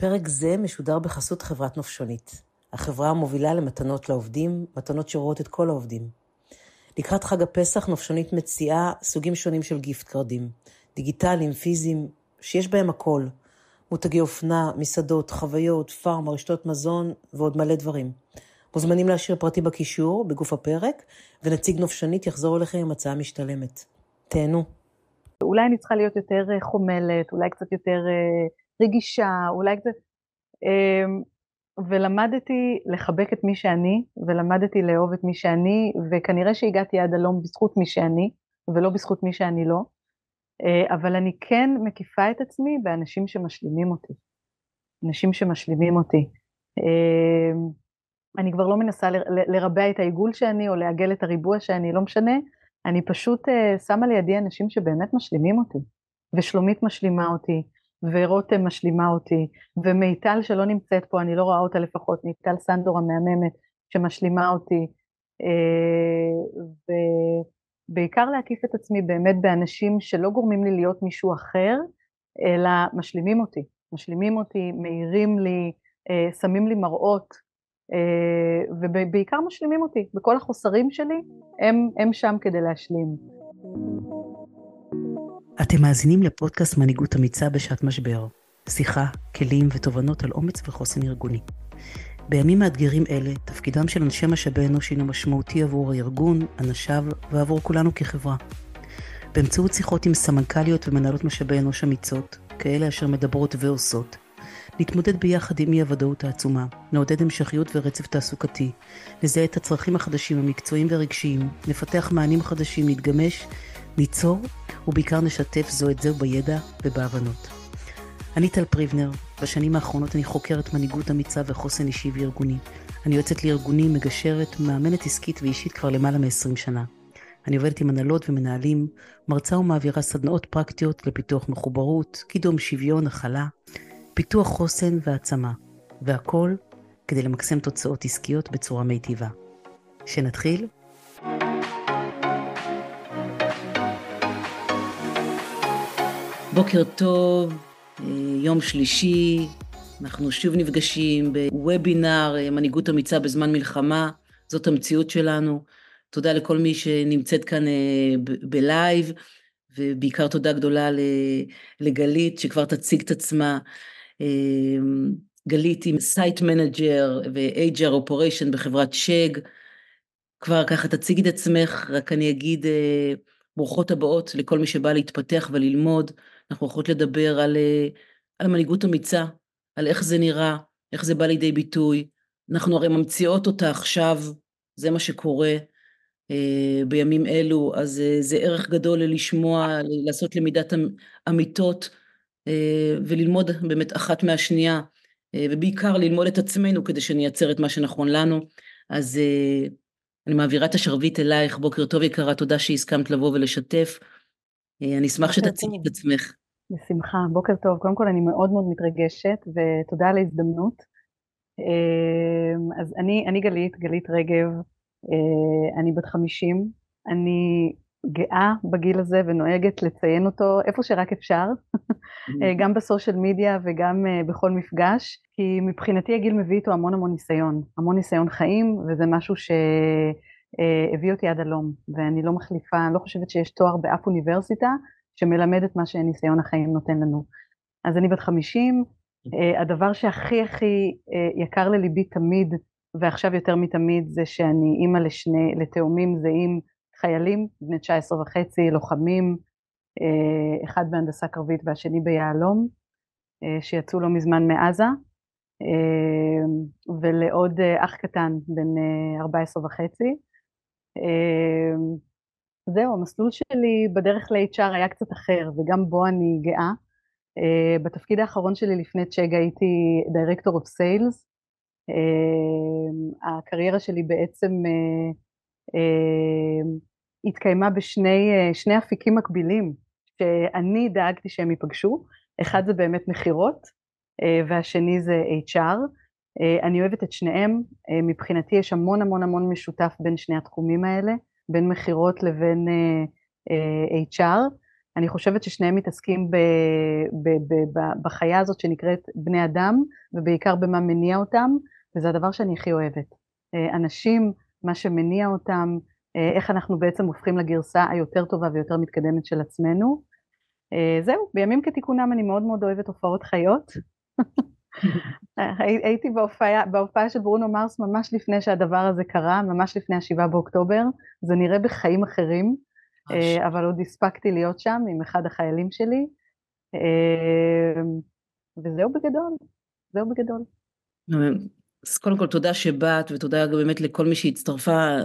פרק זה משודר בחסות חברת נופשונית, החברה המובילה למתנות לעובדים, מתנות שרואות את כל העובדים. לקראת חג הפסח נופשונית מציעה סוגים שונים של גיפט קרדים, דיגיטליים, פיזיים, שיש בהם הכל. מותגי אופנה, מסעדות, חוויות, פארם, רשתות מזון ועוד מלא דברים. מוזמנים להשאיר פרטי בקישור, בגוף הפרק, ונציג נופשנית יחזור אליכם עם הצעה משתלמת. תהנו. אולי אני צריכה להיות יותר אה, חומלת, אולי קצת יותר אה, רגישה, אולי קצת... אמ, ולמדתי לחבק את מי שאני, ולמדתי לאהוב את מי שאני, וכנראה שהגעתי עד הלום בזכות מי שאני, ולא בזכות מי שאני לא. אה, אבל אני כן מקיפה את עצמי באנשים שמשלימים אותי. אנשים שמשלימים אותי. אמ, אני כבר לא מנסה לרבע את העיגול שאני, או לעגל את הריבוע שאני, לא משנה. אני פשוט uh, שמה לידי אנשים שבאמת משלימים אותי. ושלומית משלימה אותי, ורותם משלימה אותי, ומיטל שלא נמצאת פה, אני לא רואה אותה לפחות, מיטל סנדור המהממת שמשלימה אותי. Uh, ובעיקר להקיף את עצמי באמת באנשים שלא גורמים לי להיות מישהו אחר, אלא משלימים אותי. משלימים אותי, מאירים לי, uh, שמים לי מראות, אה, ובעיקר משלימים אותי, בכל החוסרים שלי, הם, הם שם כדי להשלים. אתם מאזינים לפודקאסט מנהיגות אמיצה בשעת משבר. שיחה, כלים ותובנות על אומץ וחוסן ארגוני. בימים מאתגרים אלה, תפקידם של אנשי משאבי אנוש הינו משמעותי עבור הארגון, אנשיו ועבור כולנו כחברה. באמצעות שיחות עם סמנכ"ליות ומנהלות משאבי אנוש אמיצות, כאלה אשר מדברות ועושות, נתמודד ביחד עם אי הוודאות העצומה, נעודד המשכיות ורצף תעסוקתי, נזהה את הצרכים החדשים המקצועיים והרגשיים, נפתח מענים חדשים, נתגמש, ניצור, ובעיקר נשתף זו את זו בידע ובהבנות. אני טל פריבנר, בשנים האחרונות אני חוקרת מנהיגות אמיצה וחוסן אישי וארגוני. אני יוצאת לארגונים, מגשרת, מאמנת עסקית ואישית כבר למעלה מ-20 שנה. אני עובדת עם הנהלות ומנהלים, מרצה ומעבירה סדנאות פרקטיות לפיתוח מחוברות, קידום שוויון, הכלה, פיתוח חוסן והעצמה, והכל כדי למקסם תוצאות עסקיות בצורה מיטיבה. שנתחיל? בוקר טוב, אה, יום שלישי, אנחנו שוב נפגשים בוובינר אה, מנהיגות אמיצה בזמן מלחמה, זאת המציאות שלנו. תודה לכל מי שנמצאת כאן אה, בלייב, ובעיקר תודה גדולה לגלית שכבר תציג את עצמה. גלית עם site manager ו-HR operation בחברת Chegg. כבר ככה תציגי את עצמך, רק אני אגיד ברוכות הבאות לכל מי שבא להתפתח וללמוד. אנחנו הולכות לדבר על, אה, על מנהיגות אמיצה, על איך זה נראה, איך זה בא לידי ביטוי. אנחנו הרי ממציאות אותה עכשיו, זה מה שקורה אה, בימים אלו, אז אה, זה ערך גדול לשמוע, לעשות למידת אמיתות. אה, וללמוד באמת אחת מהשנייה, אה, ובעיקר ללמוד את עצמנו כדי שנייצר את מה שנכון לנו. אז אה, אני מעבירה את השרביט אלייך, בוקר טוב יקרה, תודה שהסכמת לבוא ולשתף. אני אשמח שתציגי את עצמך. בשמחה, בוקר טוב. קודם כל אני מאוד מאוד מתרגשת, ותודה על ההזדמנות. אז אני, אני גלית, גלית רגב, אני בת 50, אני גאה בגיל הזה ונוהגת לציין אותו איפה שרק אפשר, אה, גם בסושיאל מדיה וגם אה, בכל מפגש, כי מבחינתי הגיל מביא איתו המון המון ניסיון, המון ניסיון חיים, וזה משהו שהביא אה, אותי עד הלום, ואני לא מחליפה, אני לא חושבת שיש תואר באף אוניברסיטה שמלמד את מה שניסיון החיים נותן לנו. אז אני בת 50, הדבר שהכי הכי יקר לליבי תמיד, ועכשיו יותר מתמיד, זה שאני אימא לשני, לתאומים זהים חיילים, בני 19 וחצי, לוחמים, אה, אחד בהנדסה קרבית והשני ביהלום, אה, שיצאו לא מזמן מעזה, אה, ולעוד אח קטן בן 14 וחצי. זהו, המסלול שלי בדרך ל-HR היה קצת אחר, וגם בו אני גאה. בתפקיד האחרון שלי לפני צ'ג הייתי דירקטור אוף סיילס. הקריירה שלי בעצם התקיימה בשני אפיקים מקבילים, שאני דאגתי שהם ייפגשו, אחד זה באמת מכירות, אה, והשני זה HR. אה, אני אוהבת את שניהם, אה, מבחינתי יש המון המון המון משותף בין שני התחומים האלה, בין מכירות לבין HR, אני חושבת ששניהם מתעסקים ב, ב, ב, ב, בחיה הזאת שנקראת בני אדם, ובעיקר במה מניע אותם, וזה הדבר שאני הכי אוהבת. אה, אנשים, מה שמניע אותם, אה, איך אנחנו בעצם הופכים לגרסה היותר טובה ויותר מתקדמת של עצמנו. אה, זהו, בימים כתיקונם אני מאוד מאוד אוהבת הופעות חיות. הייתי בהופעה, בהופעה של ברונו מרס ממש לפני שהדבר הזה קרה, ממש לפני השבעה באוקטובר, זה נראה בחיים אחרים, אבל עוד הספקתי להיות שם עם אחד החיילים שלי, וזהו בגדול, זהו בגדול. אז קודם כל תודה שבאת, ותודה גם באמת לכל מי שהצטרפה.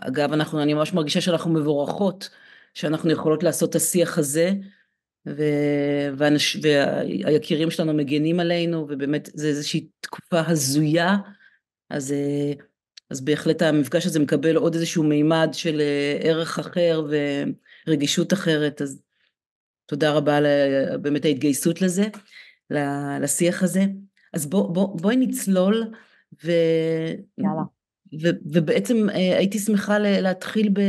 אגב, אנחנו, אני ממש מרגישה שאנחנו מבורכות, שאנחנו יכולות לעשות את השיח הזה, ו... והנש... והיקירים שלנו מגנים עלינו, ובאמת זה איזושהי תקופה הזויה, אז, אז בהחלט המפגש הזה מקבל עוד איזשהו מימד של ערך אחר ורגישות אחרת, אז תודה רבה על באמת ההתגייסות לזה, לשיח הזה. אז בוא, בוא, בואי נצלול, ו... יאללה. ו, ובעצם אה, הייתי שמחה להתחיל ב...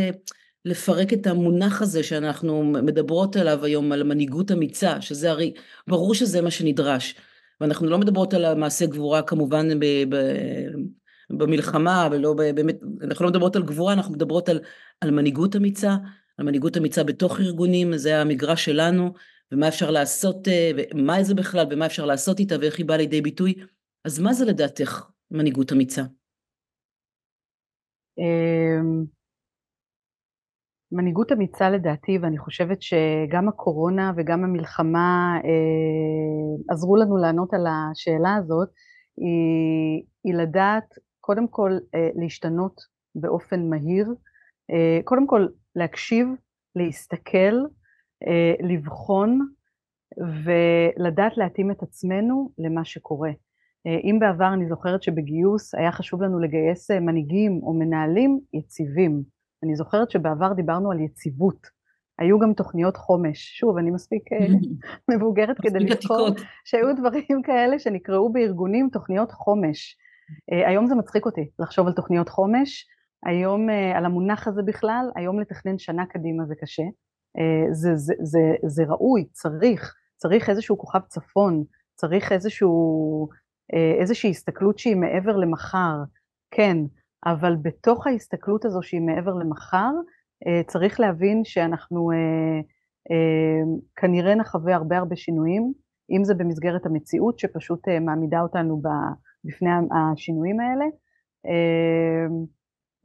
לפרק את המונח הזה שאנחנו מדברות עליו היום, על מנהיגות אמיצה, שזה הרי, ברור שזה מה שנדרש. ואנחנו לא מדברות על המעשה גבורה כמובן ב, ב, במלחמה, ולא באמת, אנחנו לא מדברות על גבורה, אנחנו מדברות על, על מנהיגות אמיצה, על מנהיגות אמיצה בתוך ארגונים, זה המגרש שלנו, ומה אפשר לעשות, אה, ומה זה בכלל, ומה אפשר לעשות איתה, ואיך היא באה לידי ביטוי. אז מה זה לדעתך מנהיגות אמיצה? מנהיגות אמיצה לדעתי, ואני חושבת שגם הקורונה וגם המלחמה אה, עזרו לנו לענות על השאלה הזאת, היא, היא לדעת קודם כל אה, להשתנות באופן מהיר, קודם כל להקשיב, להסתכל, אה, לבחון ולדעת להתאים את עצמנו למה שקורה. אה, אם בעבר אני זוכרת שבגיוס היה חשוב לנו לגייס אה, מנהיגים או מנהלים יציבים, אני זוכרת שבעבר דיברנו על יציבות, היו גם תוכניות חומש, שוב אני מספיק מבוגרת כדי לזכור שהיו דברים כאלה שנקראו בארגונים תוכניות חומש. היום זה מצחיק אותי לחשוב על תוכניות חומש, היום על המונח הזה בכלל, היום לתכנן שנה קדימה זה קשה, אה, זה, זה, זה, זה ראוי, צריך, צריך איזשהו כוכב צפון, צריך איזשהו, אה, איזושהי הסתכלות שהיא מעבר למחר, כן, אבל בתוך ההסתכלות הזו שהיא מעבר למחר, אה, צריך להבין שאנחנו כנראה נחווה הרבה הרבה שינויים, אם זה במסגרת המציאות שפשוט מעמידה אותנו בפני השינויים האלה,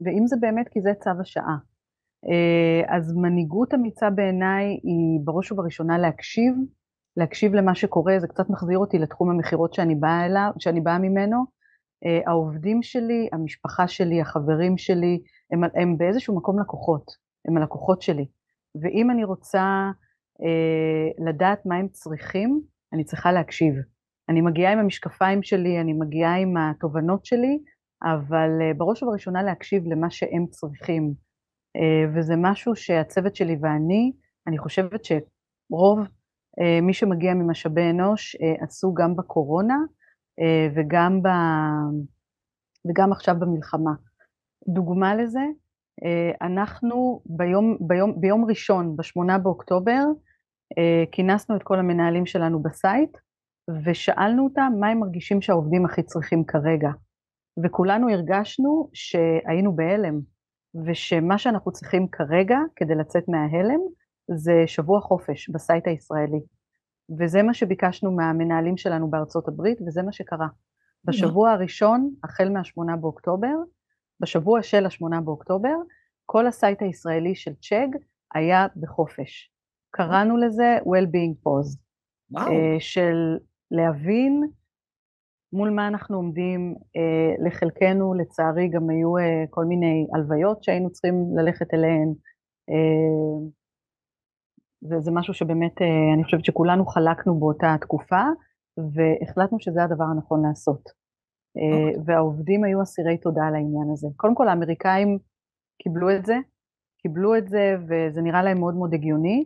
ואם זה באמת כי זה צו השעה. אה, אז מנהיגות אמיצה בעיניי היא בראש ובראשונה להקשיב, להקשיב למה שקורה, זה קצת מחזיר אותי לתחום המכירות שאני באה באה ממנו. אה, העובדים שלי, המשפחה שלי, החברים שלי, הם, הם באיזשהו מקום לקוחות, הם הלקוחות שלי. ואם אני רוצה אה, לדעת מה הם צריכים, אני צריכה להקשיב. אני מגיעה עם המשקפיים שלי, אני מגיעה עם התובנות שלי, אבל אה, בראש ובראשונה להקשיב למה שהם צריכים. אה, וזה משהו שהצוות שלי ואני, אני חושבת שרוב אה, מי שמגיע ממשאבי אנוש אה, עשו גם בקורונה וגם, ב... וגם עכשיו במלחמה. דוגמה לזה, אנחנו ביום, ביום, ביום ראשון, בשמונה באוקטובר, כינסנו את כל המנהלים שלנו ב site ושאלנו אותם מה הם מרגישים שהעובדים הכי צריכים כרגע. וכולנו הרגשנו שהיינו בהלם. ושמה שאנחנו צריכים כרגע כדי לצאת מההלם זה שבוע חופש ב site הישראלי. וזה מה שביקשנו מהמנהלים שלנו בארצות הברית וזה מה שקרה. בשבוע הראשון, החל מהשמונה באוקטובר, בשבוע של השמונה באוקטובר, כל ה site הישראלי של Chegg היה בחופש. קראנו לזה Well-being Pause. וואו. אה, של להבין מול מה אנחנו עומדים, אה, לחלקנו לצערי גם היו אה, כל מיני הלוויות שהיינו צריכים ללכת אליהן, וזה משהו שבאמת אה, אני חושבת שכולנו חלקנו באותה תקופה, והחלטנו שזה הדבר הנכון לעשות. אה, אוקיי. והעובדים היו אסירי תודה על העניין הזה. קודם כל האמריקאים קיבלו את זה, קיבלו את זה וזה נראה להם מאוד מאוד הגיוני,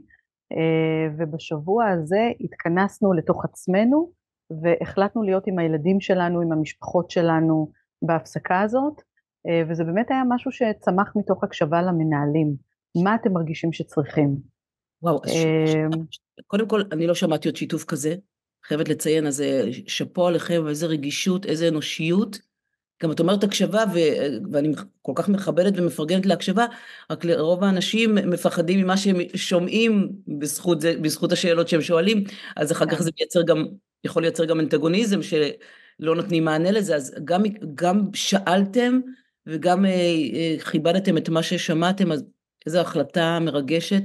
אה, ובשבוע הזה התכנסנו לתוך עצמנו, והחלטנו להיות עם הילדים שלנו, עם המשפחות שלנו בהפסקה הזאת, וזה באמת היה משהו שצמח מתוך הקשבה למנהלים. מה אתם מרגישים שצריכים? וואו, אז קודם כל, אני לא שמעתי עוד שיתוף כזה, חייבת לציין, אז שאפו עליכם, איזה רגישות, איזה אנושיות. גם את אומרת הקשבה, ו... ואני כל כך מכבדת ומפרגנת להקשבה, רק לרוב האנשים מפחדים ממה שהם שומעים בזכות, זה, בזכות השאלות שהם שואלים, אז אחר כך כן. זה מייצר גם, יכול לייצר גם אנטגוניזם שלא נותנים מענה לזה, אז גם, גם שאלתם וגם אה, אה, כיבדתם את מה ששמעתם, אז איזו החלטה מרגשת.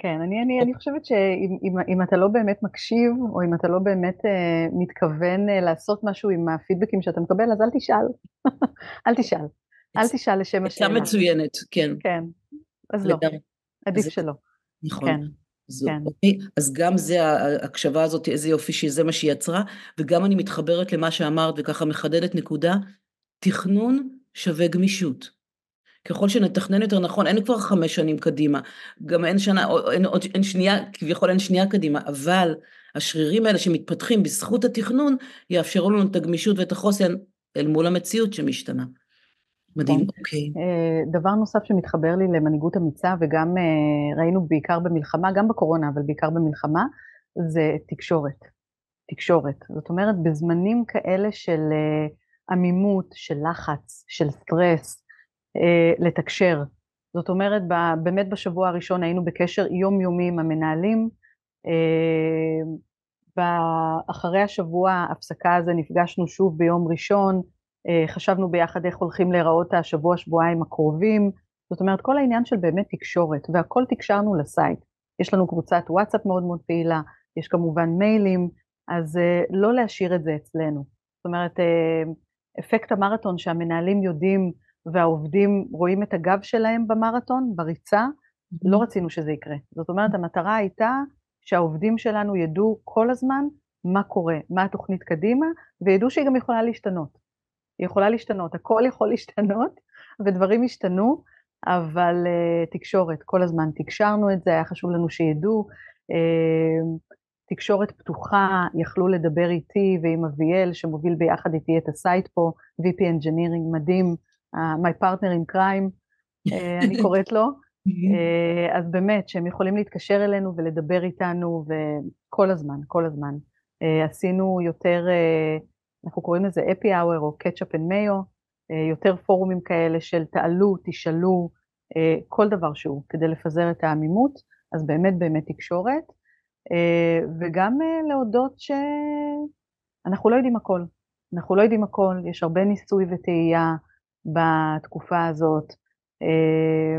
כן, אני, אני, אני חושבת שאם אם, אם אתה לא באמת מקשיב, או אם אתה לא באמת אה, מתכוון אה, לעשות משהו עם הפידבקים שאתה מקבל, אז אל תשאל. אל תשאל. אל תשאל לשם השאלה. עצה מצוינת, כן. כן, אז לא. עדיף. שלא. נכון. כן. זו, כן. אוקיי, אז גם זה, ההקשבה הזאת, איזה יופי שזה מה שהיא יצרה, וגם אני מתחברת למה שאמרת וככה מחדדת נקודה, תכנון שווה גמישות. ככל שנתכנן יותר נכון, אין כבר חמש שנים קדימה, גם אין שנה, אין, אין, אין שנייה, כביכול אין שנייה קדימה, אבל השרירים האלה שמתפתחים בזכות התכנון, יאפשרו לנו את הגמישות ואת החוסן אל מול המציאות שמשתנה. מדהים, כן. אוקיי. אה, דבר נוסף שמתחבר לי למנהיגות אמיצה, וגם אה, ראינו בעיקר במלחמה, גם בקורונה, אבל בעיקר במלחמה, זה תקשורת. תקשורת. זאת אומרת, בזמנים כאלה של אה, עמימות, של לחץ, של סטרס, לתקשר. זאת אומרת, באמת בשבוע הראשון היינו בקשר יומיומי עם המנהלים. אה, אחרי השבוע ההפסקה הזה נפגשנו שוב ביום ראשון, אה, חשבנו ביחד איך הולכים להיראות השבוע שבועיים הקרובים, זאת אומרת כל העניין של באמת תקשורת והכל תקשרנו לסייט, יש לנו קבוצת וואטסאפ מאוד מאוד פעילה, יש כמובן מיילים, אז לא להשאיר את זה אצלנו, זאת אומרת אפקט המרתון שהמנהלים יודעים והעובדים רואים את הגב שלהם במרתון, בריצה, לא רצינו שזה יקרה. זאת אומרת, המטרה הייתה שהעובדים שלנו ידעו כל הזמן מה קורה, מה התוכנית קדימה, וידעו שהיא גם יכולה להשתנות. היא יכולה להשתנות, הכל יכול להשתנות, ודברים השתנו, אבל אה, תקשורת, כל הזמן תקשרנו את זה, היה חשוב לנו שידעו. אה, תקשורת פתוחה, יכלו לדבר איתי ועם אביאל, שמוביל ביחד איתי את ה site פה, VP Engineering מדהים, my partner in crime, אה, אני קוראת לו, אה, אז באמת שהם יכולים להתקשר אלינו ולדבר איתנו וכל הזמן, כל הזמן. אה, עשינו יותר, אנחנו קוראים לזה happy hour או ketchup and mayo, יותר פורומים כאלה של תעלו, תשאלו, כל דבר שהוא, כדי לפזר את העמימות, אז באמת באמת תקשורת, וגם להודות שאנחנו לא יודעים הכל, אנחנו לא יודעים הכל, יש הרבה ניסוי וטעייה, בתקופה הזאת. אה,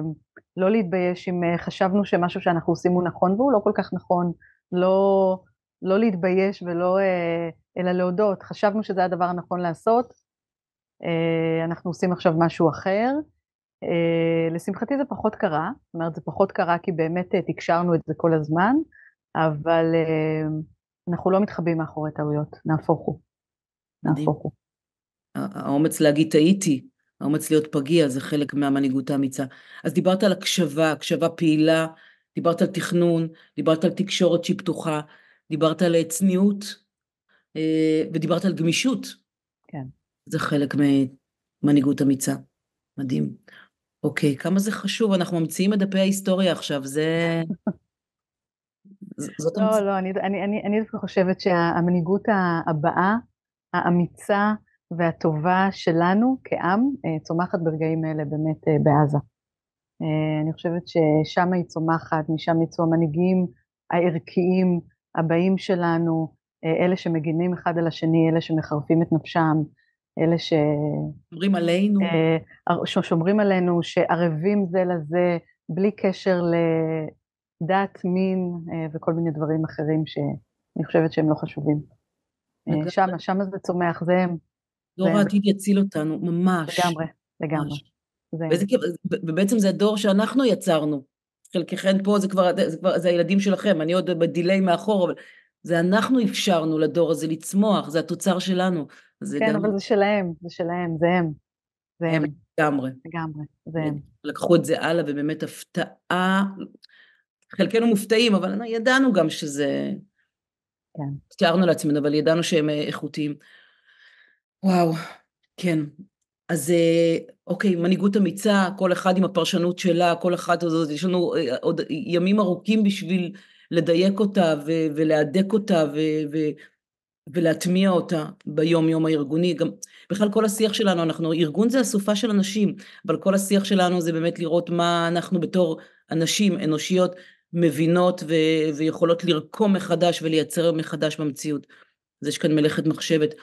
לא להתבייש אם אה, חשבנו שמשהו שאנחנו עושים הוא נכון והוא לא כל כך נכון, לא, לא להתבייש ולא, אה, אלא להודות, חשבנו שזה הדבר הנכון לעשות, אנחנו עושים עכשיו משהו אחר. לשמחתי זה פחות קרה, זאת אומרת זה פחות קרה כי באמת תקשרנו את זה כל הזמן, אבל אנחנו לא מתחבאים מאחורי טעויות, נהפוך הוא. נהפוך הוא. האומץ להגיד טעיתי, האומץ להיות פגיע זה חלק מהמנהיגות האמיצה. אז דיברת על הקשבה, הקשבה פעילה, דיברת על תכנון, דיברת על תקשורת שהיא פתוחה, דיברת על צניעות, אה, ודיברת על גמישות. כן. זה חלק ממנהיגות אמיצה. מדהים. אוקיי, כמה זה חשוב, אנחנו ממציאים את דפי ההיסטוריה עכשיו, זה... זאת לא, לא, אני, אני, אני, אני חושבת שהמנהיגות הבאה, האמיצה, והטובה שלנו כעם אה, צומחת ברגעים אלה באמת אה, בעזה. אה, אני חושבת ששם היא צומחת, משם יצאו המנהיגים הערכיים הבאים שלנו, אלה שמגינים אחד על השני, אלה שמחרפים את נפשם, אלה ש... שומרים עלינו. שומרים עלינו, שערבים זה לזה, בלי קשר לדת, מין וכל מיני דברים אחרים שאני חושבת שהם לא חשובים. שם, שם זה צומח, זה הם. דור העתיד יציל אותנו, ממש. לגמרי, לגמרי. וזה, ובעצם זה הדור שאנחנו יצרנו. חלקכם פה זה כבר, זה כבר, זה הילדים שלכם, אני עוד בדיליי מאחור, אבל זה אנחנו אפשרנו לדור הזה לצמוח, זה התוצר שלנו. זה כן, גם... אבל זה שלהם, זה שלהם, זה הם. זה הם. לגמרי. לגמרי, זה הם. לקחו את זה הלאה, ובאמת הפתעה, חלקנו מופתעים, אבל ידענו גם שזה... כן. תיארנו לעצמנו, אבל ידענו שהם איכותיים. וואו, כן. אז אוקיי, מנהיגות אמיצה, כל אחד עם הפרשנות שלה, כל אחד, יש לנו עוד ימים ארוכים בשביל לדייק אותה ולהדק אותה ולהטמיע אותה ביום יום הארגוני, גם בכלל כל השיח שלנו, אנחנו, ארגון זה אסופה של אנשים, אבל כל השיח שלנו זה באמת לראות מה אנחנו בתור אנשים אנושיות מבינות ו- ויכולות לרקום מחדש ולייצר מחדש במציאות. אז יש כאן מלאכת מחשבת.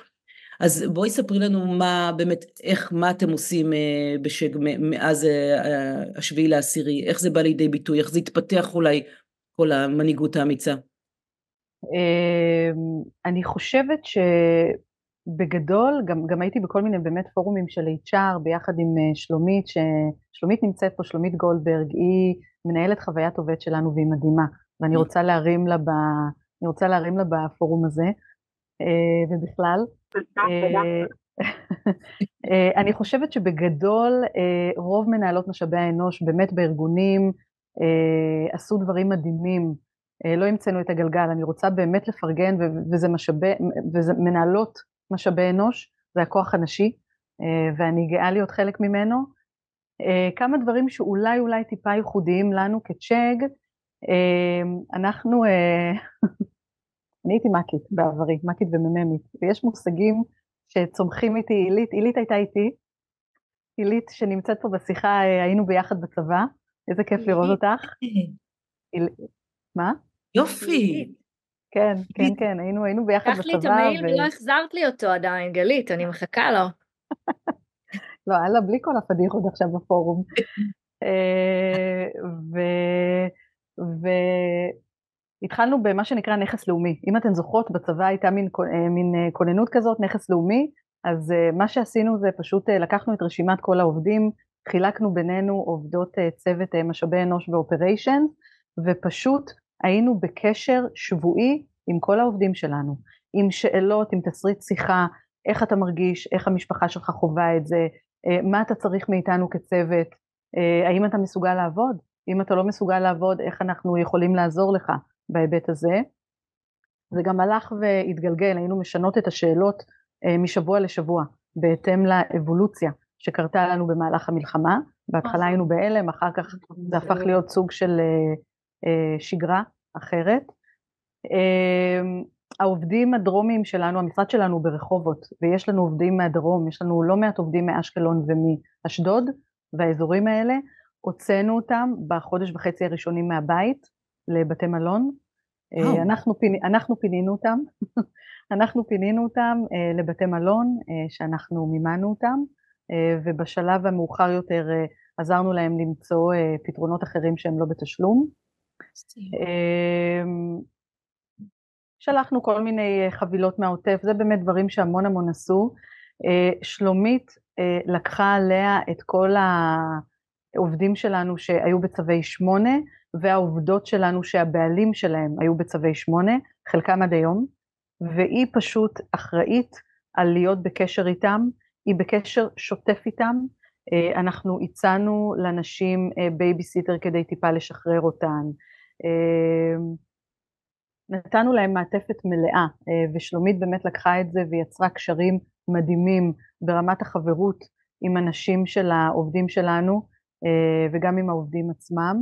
אז בואי ספרי לנו מה באמת, איך, מה אתם עושים אה, בשג, מאז אה, השביעי לעשירי, איך זה בא לידי ביטוי, איך זה התפתח אולי, כל המנהיגות האמיצה. אמ, אני חושבת שבגדול, גם, גם הייתי בכל מיני באמת פורומים של HR ביחד עם אה, שלומית, ששלומית נמצאת פה, שלומית גולדברג, היא מנהלת חוויית עובד שלנו והיא מדהימה, ואני רוצה להרים לה, ב, רוצה להרים לה בפורום הזה, אה, ובכלל. אה, אני חושבת שבגדול רוב מנהלות משאבי האנוש באמת בארגונים עשו דברים מדהימים. אה, לא המצאנו את הגלגל, אני רוצה באמת לפרגן, וזה משאבי, וזה מנהלות משאבי אנוש, זה הכוח הנשי, אה, ואני גאה להיות חלק ממנו. אה, כמה דברים שאולי אולי טיפה ייחודיים לנו כצ'אג, אנחנו, אני הייתי מקית בעברי, מקית ומממית, ויש מושגים שצומחים איתי, עילית, עילית הייתה איתי, עילית שנמצאת פה בשיחה, היינו ביחד בצבא, איזה כיף לראות אותך. מה? יופי. כן, כן, כן, היינו, היינו ביחד בצבא. קח לי את המייל ולא החזרת לי אותו עדיין, גלית, אני מחכה לו. לא, הלאה, בלי כל הפדיחות עכשיו בפורום. אה, והתחלנו במה שנקרא נכס לאומי. אם אתן זוכרות, בצבא הייתה מין, אה, מין אה, כוננות כזאת, נכס לאומי, אז מה שעשינו זה פשוט לקחנו את רשימת כל העובדים, חילקנו בינינו עובדות צוות משאבי אנוש ואופריישן, ופשוט היינו בקשר שבועי עם כל העובדים שלנו, עם שאלות, עם תסריט שיחה, איך אתה מרגיש, איך המשפחה שלך חווה את זה, אה, מה אתה צריך מאיתנו כצוות, אה, האם אתה מסוגל לעבוד, אם אתה לא מסוגל לעבוד, איך אנחנו יכולים לעזור לך בהיבט הזה. זה גם הלך והתגלגל, היינו משנות את השאלות אה, משבוע לשבוע, בהתאם לאבולוציה שקרתה לנו במהלך המלחמה. בהתחלה היינו בהלם, אחר כך זה הפך להיות סוג של אה, שגרה אחרת. אמ, העובדים הדרומיים שלנו, המשרד שלנו ברחובות, ויש לנו עובדים מהדרום, יש לנו לא מעט עובדים מאשקלון ומאשדוד, והאזורים האלה, הוצאנו אותם בחודש וחצי הראשונים מהבית לבתי מלון. Oh. אנחנו, פיני, אנחנו פינינו אותם, אנחנו פינינו אותם uh, לבתי מלון uh, שאנחנו מימנו אותם, ובשלב המאוחר יותר עזרנו להם למצוא פתרונות אחרים שהם לא בתשלום. שלחנו כל מיני אה, חבילות מהעוטף, זה באמת דברים שהמון המון עשו. אה, שלומית אה, לקחה עליה את כל העובדים שלנו שהיו בצווי שמונה, והעובדות שלנו שהבעלים שלהם היו בצווי שמונה, חלקם עד היום, והיא פשוט אחראית על להיות בקשר איתם, היא בקשר שוטף איתם, אנחנו הצענו לנשים בייביסיטר כדי טיפה לשחרר אותן, אמ, נתנו להם מעטפת מלאה, אה, ושלומית באמת לקחה את זה ויצרה קשרים מדהימים ברמת החברות עם הנשים של העובדים שלנו. אה, וגם עם העובדים עצמם.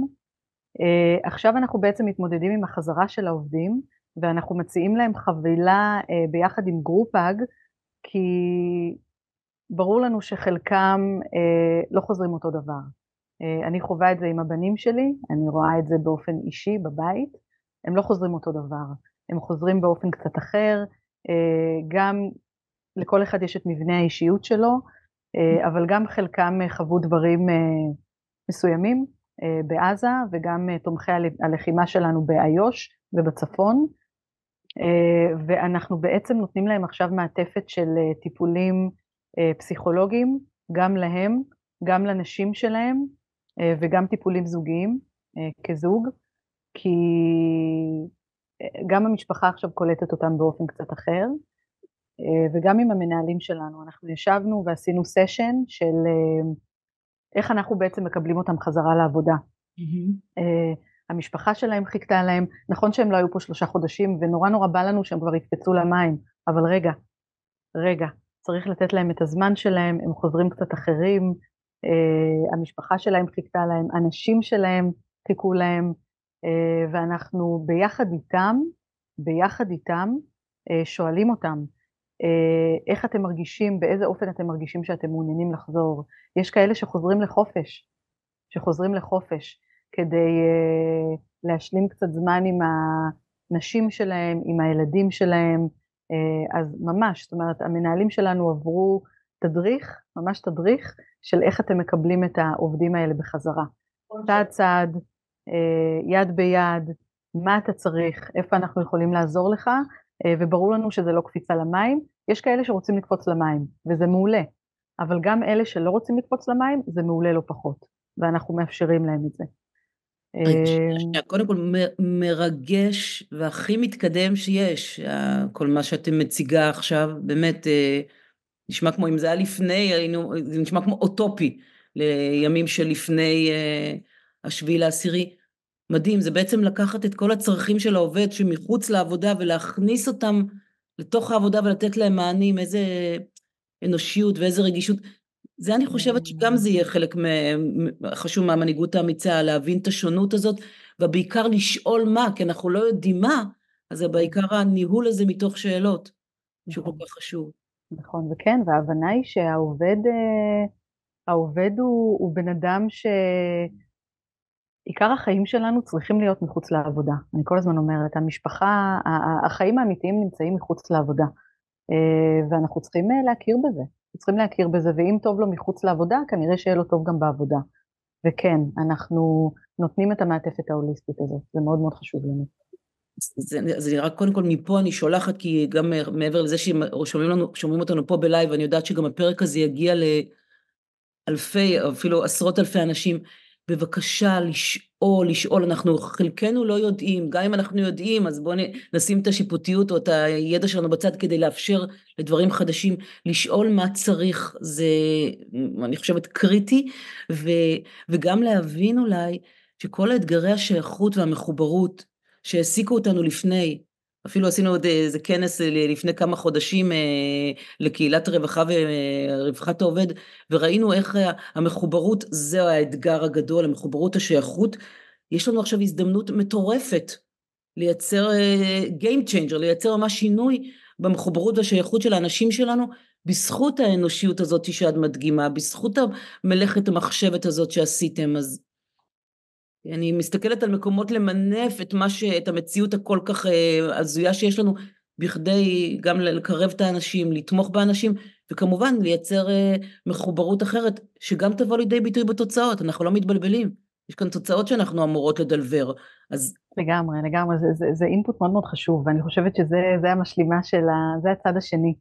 אה, עכשיו אנחנו בעצם מתמודדים עם החזרה של העובדים ואנחנו מציעים להם חבילה ביחד עם גרופאג כי ברור לנו שחלקם לא חוזרים אותו דבר. אה, אני חווה את זה עם הבנים שלי, אני רואה את זה באופן אישי בבית, הם לא חוזרים אותו דבר, הם חוזרים באופן קצת אחר, אה, גם לכל אחד יש את מבנה האישיות שלו, אה, אבל גם חלקם חוו דברים מסוימים בעזה וגם תומכי הלחימה שלנו באיו"ש ובצפון, ואנחנו בעצם נותנים להם עכשיו מעטפת של טיפולים פסיכולוגיים, גם להם, גם לנשים שלהם, אה, וגם טיפולים זוגיים אה, כזוג, כי אה, גם המשפחה עכשיו קולטת אותם באופן קצת אחר, וגם עם המנהלים שלנו. אנחנו ישבנו ועשינו סשן של איך אנחנו בעצם מקבלים אותם חזרה לעבודה. Mm-hmm. המשפחה שלהם חיכתה להם, נכון שהם לא היו פה שלושה חודשים ונורא נורא בא לנו שהם כבר יקפצו למים, אבל רגע, רגע, צריך לתת להם את הזמן שלהם, הם חוזרים קצת אחרים, אה, המשפחה שלהם חיכתה להם, אנשים שלהם חיכו להם, אה, ואנחנו ביחד איתם, ביחד איתם, אה, שואלים אותם, אה, איך אתם מרגישים, באיזה אופן אתם מרגישים שאתם מעוניינים לחזור. יש כאלה שחוזרים לחופש, שחוזרים לחופש כדי uh, להשלים קצת זמן עם הנשים שלהם, עם הילדים שלהם, uh, אז ממש, זאת אומרת, המנהלים שלנו עברו תדריך, ממש תדריך, של איך אתם מקבלים את העובדים האלה בחזרה. צעד צעד, יד ביד, מה אתה צריך, איפה אנחנו יכולים לעזור לך, וברור לנו שזה לא קפיצה למים. יש כאלה שרוצים לקפוץ למים, וזה מעולה, אבל גם אלה שלא רוצים לקפוץ למים, זה מעולה לא פחות, ואנחנו מאפשרים להם את זה. אה, קודם כל מרגש והכי מתקדם שיש, כל מה שאתם מציגה עכשיו, באמת אה, נשמע כמו אם זה היה לפני, זה נשמע כמו אוטופי לימים שלפני אה, השביעי לעשירי. מדהים, זה בעצם לקחת את כל הצרכים של העובד שמחוץ לעבודה ולהכניס אותם לתוך העבודה ולתת להם מענים, איזה אנושיות ואיזה רגישות. זה אני חושבת שגם זה יהיה חלק חשוב מהמנהיגות האמיצה, להבין את השונות הזאת, ובעיקר לשאול מה, כי אנחנו לא יודעים מה, אז זה בעיקר הניהול הזה מתוך שאלות, שהוא כל כך חשוב. נכון, וכן, וההבנה היא שהעובד, אה, העובד הוא, הוא בן אדם ש... עיקר החיים שלנו צריכים להיות מחוץ לעבודה. אני כל הזמן אומרת, המשפחה, החיים האמיתיים נמצאים מחוץ לעבודה, אה, ואנחנו צריכים אה, להכיר בזה. צריכים להכיר בזה, ואם טוב לו מחוץ לעבודה, כנראה שיהיה לו טוב גם בעבודה. וכן, אנחנו נותנים את המעטפת ההוליסטית הזאת, זה מאוד מאוד חשוב לנו. זה, רק קודם כל מפה אני שולחת, כי גם מעבר לזה ששומעים לנו, אותנו פה בלייב, אני יודעת שגם הפרק הזה יגיע לאלפי, אפילו עשרות אלפי אנשים. בבקשה לשאול, לשאול, אנחנו חלקנו לא יודעים, גם אם אנחנו יודעים, אז בואו נשים את השיפוטיות או את הידע שלנו בצד כדי לאפשר לדברים חדשים, לשאול מה צריך, זה, אני חושבת, קריטי, ו, וגם להבין אולי שכל האתגרי השייכות והמחוברות שהעסיקו אותנו לפני, אפילו עשינו עוד איזה כנס לפני כמה חודשים אה, לקהילת רווחה ורווחת העובד, וראינו איך המחוברות, זה האתגר הגדול, המחוברות השייכות. יש לנו עכשיו הזדמנות מטורפת לייצר אה, Game Changer, לייצר ממש שינוי במחוברות והשייכות של האנשים שלנו, בזכות האנושיות הזאת שאת מדגימה, בזכות מלאכת המחשבת הזאת שעשיתם, אז אני מסתכלת על מקומות למנף את מה ש... את המציאות הכל כך אה, הזויה שיש לנו, בכדי גם לקרב את האנשים, לתמוך באנשים, וכמובן לייצר אה, מחוברות אחרת, שגם תבוא לידי ביטוי בתוצאות, אנחנו לא מתבלבלים. יש כאן תוצאות שאנחנו אמורות לדלבר, אז... לגמרי, לגמרי, זה, זה, זה אינפוט מאוד מאוד חשוב, ואני חושבת שזה המשלימה של ה... זה הצד השני.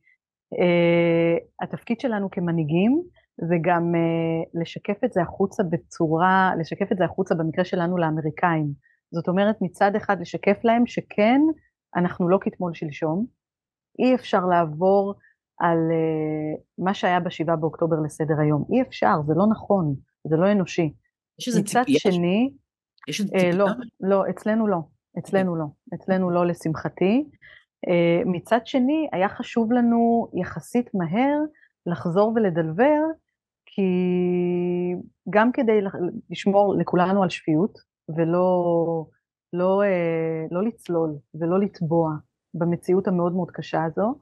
Uh, התפקיד שלנו כמנהיגים, זה גם uh, לשקף את זה החוצה בצורה, לשקף את זה החוצה במקרה שלנו לאמריקאים. זאת אומרת מצד אחד לשקף להם שכן, אנחנו לא כתמול שלשום, אי אפשר לעבור על uh, מה שהיה בשבעה באוקטובר לסדר היום, אי אפשר, זה לא נכון, זה לא אנושי. יש איזה ציפייה? מצד שני, יש איזה ציפייה? Uh, לא, לא, אצלנו לא, אצלנו לא, אצלנו לא לשמחתי. Uh, מצד שני, היה חשוב לנו יחסית מהר לחזור ולדלבר כי גם כדי לשמור לכולנו על שפיות ולא לא, אה, לא לצלול ולא לטבוע במציאות המאוד מאוד קשה הזו,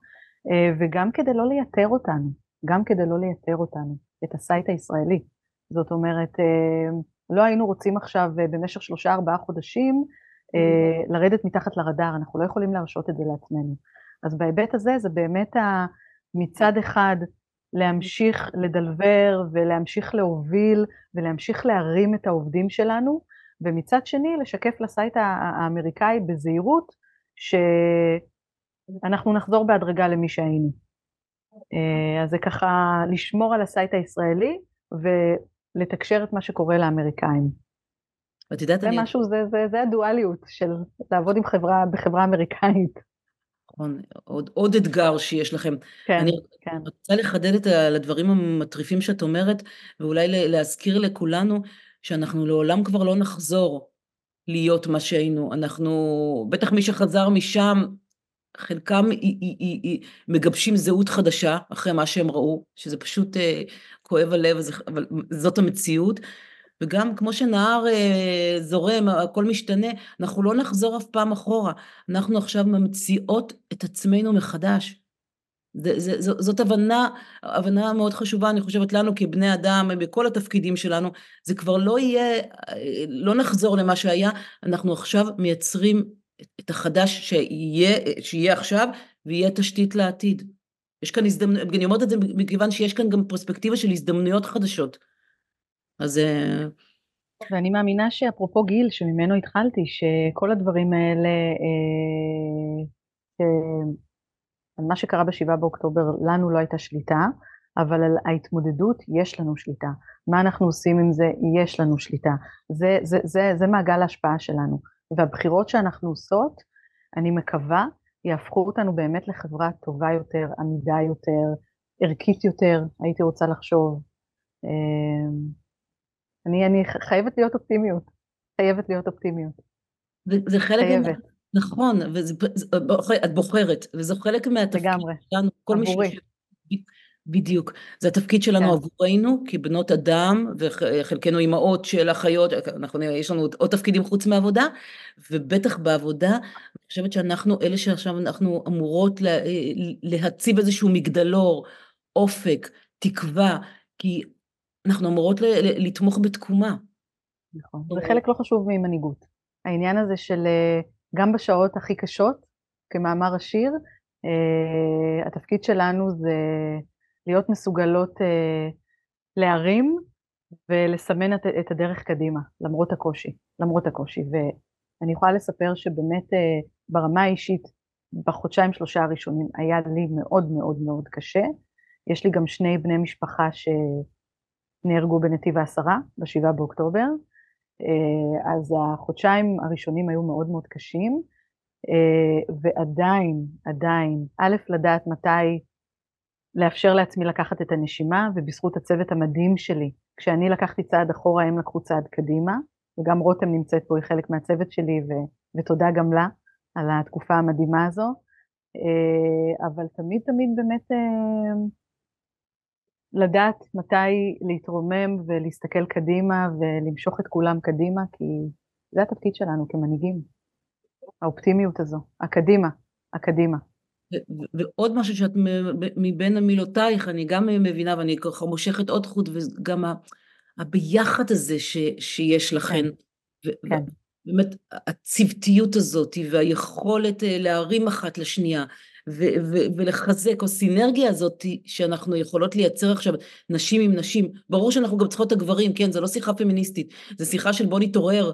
אה, וגם כדי לא לייתר אותנו, גם כדי לא לייתר אותנו, את ה site הישראלי. זאת אומרת, אה, לא היינו רוצים עכשיו במשך שלושה ארבעה חודשים לרדת מתחת לרדאר, אנחנו לא יכולים להרשות את זה לעצמנו. אז בהיבט הזה זה באמת מצד אחד להמשיך לדלבר ולהמשיך להוביל ולהמשיך להרים את העובדים שלנו, ומצד שני לשקף ל site האמריקאי בזהירות שאנחנו נחזור בהדרגה למי שהיינו. אה, אז זה ככה לשמור על ה site הישראלי ולתקשר את מה שקורה לאמריקאים. את יודעת, זה אני... משהו, זה, זה, זה הדואליות של לעבוד עם חברה, בחברה אמריקאית. נכון, עוד, עוד אתגר שיש לכם. כן, אני כן. רוצה לחדד את הדברים המטריפים שאת אומרת, ואולי להזכיר לכולנו שאנחנו לעולם כבר לא נחזור להיות מה שהיינו. אנחנו, בטח מי שחזר משם, חלקם מגבשים זהות חדשה אחרי מה שהם ראו, שזה פשוט אה, כואב הלב, אבל זאת המציאות. וגם כמו שנהר אה, זורם, הכל משתנה, אנחנו לא נחזור אף פעם אחורה. אנחנו עכשיו ממציאות את עצמנו מחדש. זה, זה, ז, זאת הבנה, הבנה מאוד חשובה, אני חושבת לנו כבני אדם, בכל התפקידים שלנו, זה כבר לא יהיה, לא נחזור למה שהיה, אנחנו עכשיו מייצרים את החדש שיהיה, שיהיה עכשיו, ויהיה תשתית לעתיד. יש כאן הזדמנויות, אני אומרת את זה מכיוון שיש כאן גם פרספקטיבה של הזדמנויות חדשות. אז... אה, ואני מאמינה שאפרופו גיל, שממנו התחלתי, שכל הדברים האלה, אה, אה, על מה שקרה בשבעה באוקטובר לנו לא הייתה שליטה, אבל על ההתמודדות יש לנו שליטה. מה אנחנו עושים עם זה, יש לנו שליטה. זה, זה, זה, זה מעגל ההשפעה שלנו. והבחירות שאנחנו עושות, אני מקווה, יהפכו אותנו באמת לחברה טובה יותר, עמידה יותר, ערכית יותר, הייתי רוצה לחשוב. אני, אני חייבת להיות אופטימיות, חייבת להיות אופטימיות. זה חלק חייבת. נכון, וזה, את בוחרת, וזה חלק מהתפקיד לגמרי, שלנו, כל עבורי. מי ש... בדיוק, זה התפקיד שלנו כן. עבורנו כבנות אדם, וחלקנו אימהות של אחיות, אנחנו, יש לנו עוד תפקידים חוץ מעבודה, ובטח בעבודה, אני חושבת שאנחנו אלה שעכשיו אנחנו אמורות לה, להציב איזשהו מגדלור, אופק, תקווה, כי אנחנו אמורות לתמוך בתקומה. נכון, זה חלק לא חשוב ממנהיגות. העניין הזה של אה, גם בשעות הכי קשות, כמאמר השיר, uh, התפקיד שלנו זה להיות מסוגלות uh, להרים ולסמן את, הדרך קדימה, למרות הקושי, למרות הקושי. ואני יכולה לספר שבאמת ברמה האישית, בחודשיים שלושה הראשונים היה לי מאוד מאוד מאוד קשה. יש לי גם שני בני משפחה שנהרגו בנתיב העשרה, בשבעה באוקטובר, אה, אז החודשיים הראשונים היו מאוד מאוד קשים, אה, ועדיין, עדיין, א', לדעת מתי לאפשר לעצמי לקחת את הנשימה, ובזכות הצוות המדהים שלי, כשאני לקחתי צעד אחורה, הם לקחו צעד קדימה, וגם רותם נמצאת פה, היא חלק מהצוות שלי, ו- ותודה גם לה על התקופה המדהימה הזו. אה, אבל תמיד תמיד באמת לדעת מתי להתרומם ולהסתכל קדימה ולמשוך את כולם קדימה, כי זה התפקיד שלנו כמנהיגים, האופטימיות הזו, הקדימה, הקדימה. ועוד משהו שאת מבין מילותייך, אני גם מבינה ואני ככה מושכת עוד חוט, וגם הביחד הזה ש, שיש לכן. כן. כן. באמת הצוותיות הזאת והיכולת אה, להרים אחת לשנייה ו- ו- ולחזק, או סינרגיה הזאת שאנחנו יכולות לייצר עכשיו, נשים עם נשים, ברור שאנחנו גם צריכות את הגברים, כן, זו לא שיחה פמיניסטית, זו שיחה של בוא נתעורר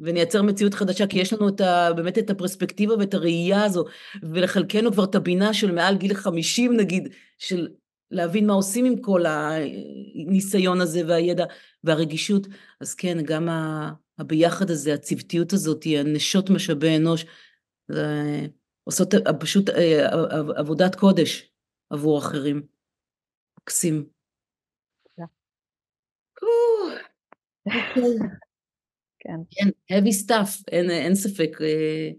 ונייצר מציאות חדשה, כי יש לנו את ה, באמת את הפרספקטיבה ואת הראייה הזו, ולחלקנו כבר את הבינה של מעל גיל 50 נגיד, של להבין מה עושים עם כל הניסיון הזה והידע והרגישות, אז כן, גם הביחד הזה, הצוותיות הזאת, הנשות משאבי אנוש, זה... עושות פשוט אה, עבודת קודש עבור אחרים. מקסים. כן. כן, heavy stuff, אין, אין ספק. אה,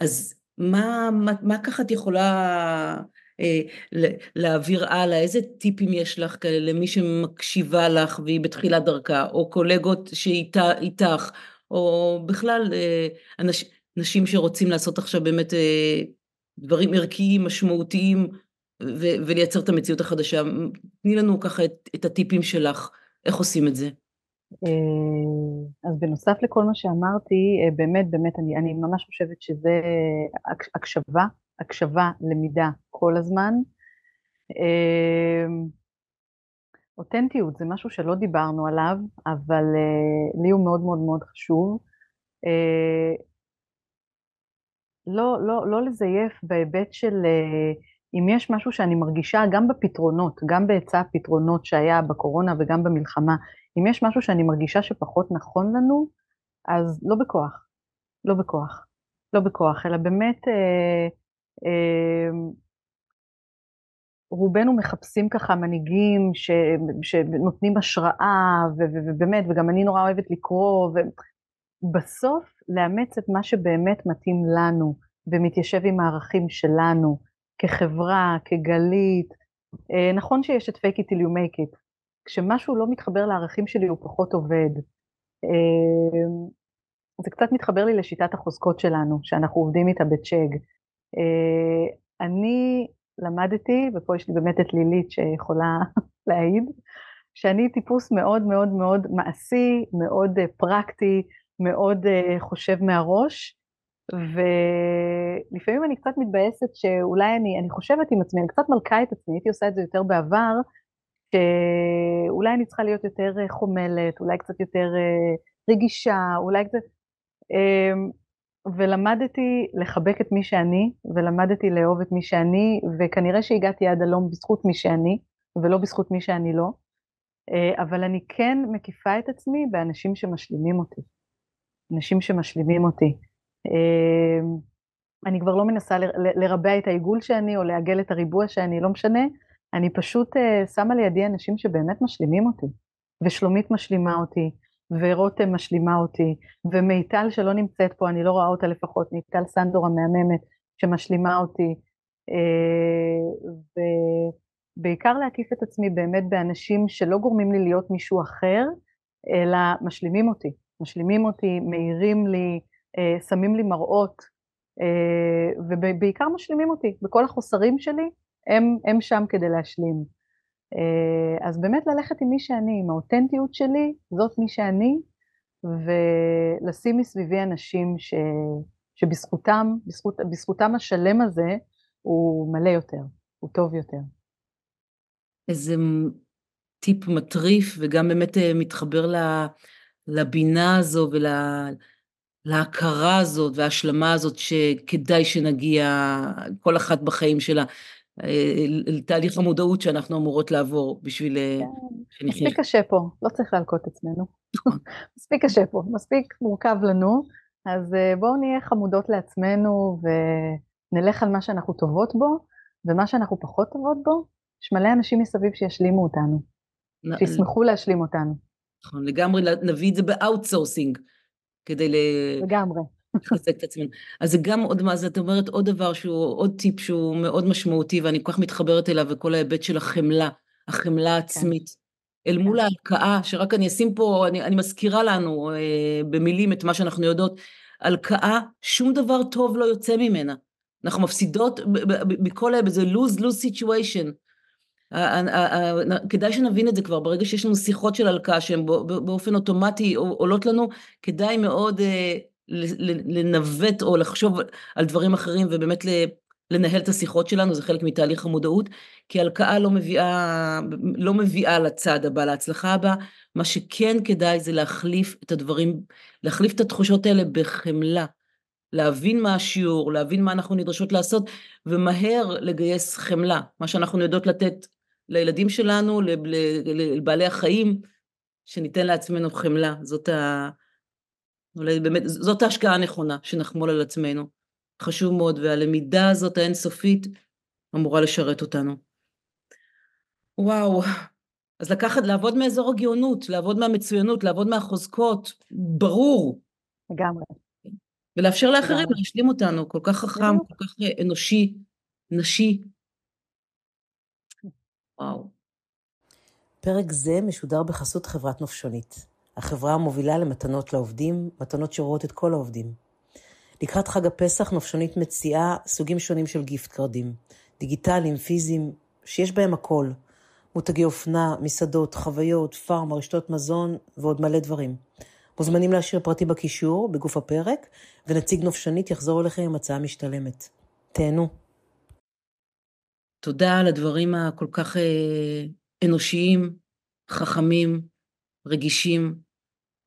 אז מה, מה, מה ככה את יכולה אה, להעביר הלאה? איזה טיפים יש לך כאלה למי שמקשיבה לך והיא בתחילת דרכה, או קולגות שאיתך, או בכלל אה, אנשים... נשים שרוצים לעשות עכשיו באמת אה, דברים ערכיים, משמעותיים, ו- ולייצר את המציאות החדשה. תני לנו ככה את, את הטיפים שלך, איך עושים את זה. אה, אז בנוסף לכל מה שאמרתי, אה, באמת, באמת, אני, אני ממש חושבת שזה הקשבה, הקשבה, למידה כל הזמן. אותנטיות זה משהו שלא דיברנו עליו, אבל לי הוא מאוד מאוד מאוד חשוב. לא, לא, לא לזייף בהיבט של אה, אם יש משהו שאני מרגישה גם בפתרונות, גם בהיצע הפתרונות שהיה בקורונה וגם במלחמה, אם יש משהו שאני מרגישה שפחות נכון לנו, אז לא בכוח, לא בכוח, לא בכוח, אלא באמת אה, אה, רובנו מחפשים ככה מנהיגים ש, שנותנים השראה, ובאמת, וגם אני נורא אוהבת לקרוא, ובסוף לאמץ את מה שבאמת מתאים לנו, ומתיישב עם הערכים שלנו כחברה, כגלית. אה, נכון שיש את fake it till you make it. כשמשהו לא מתחבר לערכים שלי הוא פחות עובד. אה, זה קצת מתחבר לי לשיטת החוזקות שלנו, שאנחנו עובדים איתה בצ'אג. אה, אני למדתי, ופה יש לי באמת את לילית שיכולה להעיד, שאני טיפוס מאוד מאוד מאוד מעשי, מאוד פרקטי, מאוד חושב מהראש, ולפעמים אני קצת מתבאסת שאולי אני, אני חושבת עם עצמי, אני קצת מלכה את עצמי, הייתי עושה את זה יותר בעבר, שאולי אני צריכה להיות יותר חומלת, אולי קצת יותר רגישה, אולי קצת... אמ, ולמדתי לחבק את מי שאני, ולמדתי לאהוב את מי שאני, וכנראה שהגעתי עד הלום בזכות מי שאני, ולא בזכות מי שאני לא. אה, אבל אני כן מקיפה את עצמי באנשים שמשלימים אותי. אנשים שמשלימים אותי. אמ, אני כבר לא מנסה לרבע את העיגול שאני, או לעגל את הריבוע שאני, לא משנה. אני פשוט אה, שמה לידי אנשים שבאמת משלימים אותי. ושלומית משלימה אותי, ורותם משלימה אותי, ומיטל שלא נמצאת פה, אני לא רואה אותה לפחות, מיטל סנדור המהממת שמשלימה אותי, אה, ובעיקר להקיף את עצמי באמת באנשים שלא גורמים לי להיות מישהו אחר, אלא משלימים אותי, משלימים אותי, מאירים לי, אה, שמים לי מראות, אה, ובעיקר משלימים אותי, בכל החוסרים שלי, הם, הם שם כדי להשלים. אה, אז באמת ללכת עם מי שאני, עם האותנטיות שלי, זאת מי שאני, ולשים מסביבי אנשים ש, שבזכותם, בזכות, בזכותם השלם הזה, הוא מלא יותר, הוא טוב יותר. איזה טיפ מטריף, וגם באמת אה, מתחבר לבינה הזו ולהכרה הזאת וההשלמה הזאת שכדאי שנגיע, כל אחת בחיים שלה, לתהליך המודעות שאנחנו אמורות לעבור בשביל אה, כן, מספיק קשה פה, לא צריך להלקות עצמנו. נכון. מספיק קשה פה, מספיק מורכב לנו, אז אה, בואו נהיה חמודות לעצמנו ונלך על מה שאנחנו טובות בו, ומה שאנחנו פחות טובות בו, יש מלא אנשים מסביב שישלימו אותנו, שישמחו להשלים אותנו. נכון, לגמרי נביא את זה ב outsourcing, כדי ל... לגמרי. לחזק את עצמנו. אז זה גם עוד מה זה, את אומרת עוד דבר שהוא, עוד טיפ שהוא מאוד משמעותי ואני כל כך מתחברת אליו וכל ההיבט של החמלה, החמלה העצמית. כן. אל מול כן. ההלקאה, שרק אני אשים פה, אני, אני מזכירה לנו אה, במילים את מה שאנחנו יודעות, הלקאה, שום דבר טוב לא יוצא ממנה. אנחנו מפסידות בכל ההיבט, זה lose-lose situation. כדאי שנבין את זה כבר, ברגע שיש לנו שיחות של הלקאה שהן באופן אוטומטי עולות לנו, כדאי מאוד אה, לנווט או לחשוב על דברים אחרים ובאמת לנהל את השיחות שלנו, זה חלק מתהליך המודעות, כי הלקאה לא מביאה, לא מביאה לצד הבא, להצלחה הבאה, מה שכן כדאי זה להחליף את הדברים, להחליף את התחושות האלה בחמלה, להבין מה השיעור, להבין מה אנחנו נדרשות לעשות, ומהר לגייס חמלה, מה שאנחנו יודעות לתת לילדים שלנו, לבעלי החיים, שניתן לעצמנו חמלה, זאת ה... אולי באמת, זאת ההשקעה הנכונה, שנחמול על עצמנו. חשוב מאוד, והלמידה הזאת האינסופית אמורה לשרת אותנו. וואו, אז לקחת, לעבוד מאזור הגאונות, לעבוד מהמצוינות, לעבוד מהחוזקות, ברור. לגמרי. ולאפשר לאחרים להשלים אותנו, כל כך חכם, כל כך אנושי, נשי. וואו. פרק זה משודר בחסות חברת נופשונית. החברה המובילה למתנות לעובדים, מתנות שרואות את כל העובדים. לקראת חג הפסח נופשונית מציעה סוגים שונים של גיפט קרדים, דיגיטליים, פיזיים, שיש בהם הכל. מותגי אופנה, מסעדות, חוויות, פארם, רשתות מזון ועוד מלא דברים. מוזמנים להשאיר פרטי בקישור, בגוף הפרק, ונציג נופשנית יחזור אליכם עם הצעה משתלמת. תהנו. תודה על הדברים הכל כך אה, אנושיים, חכמים, רגישים.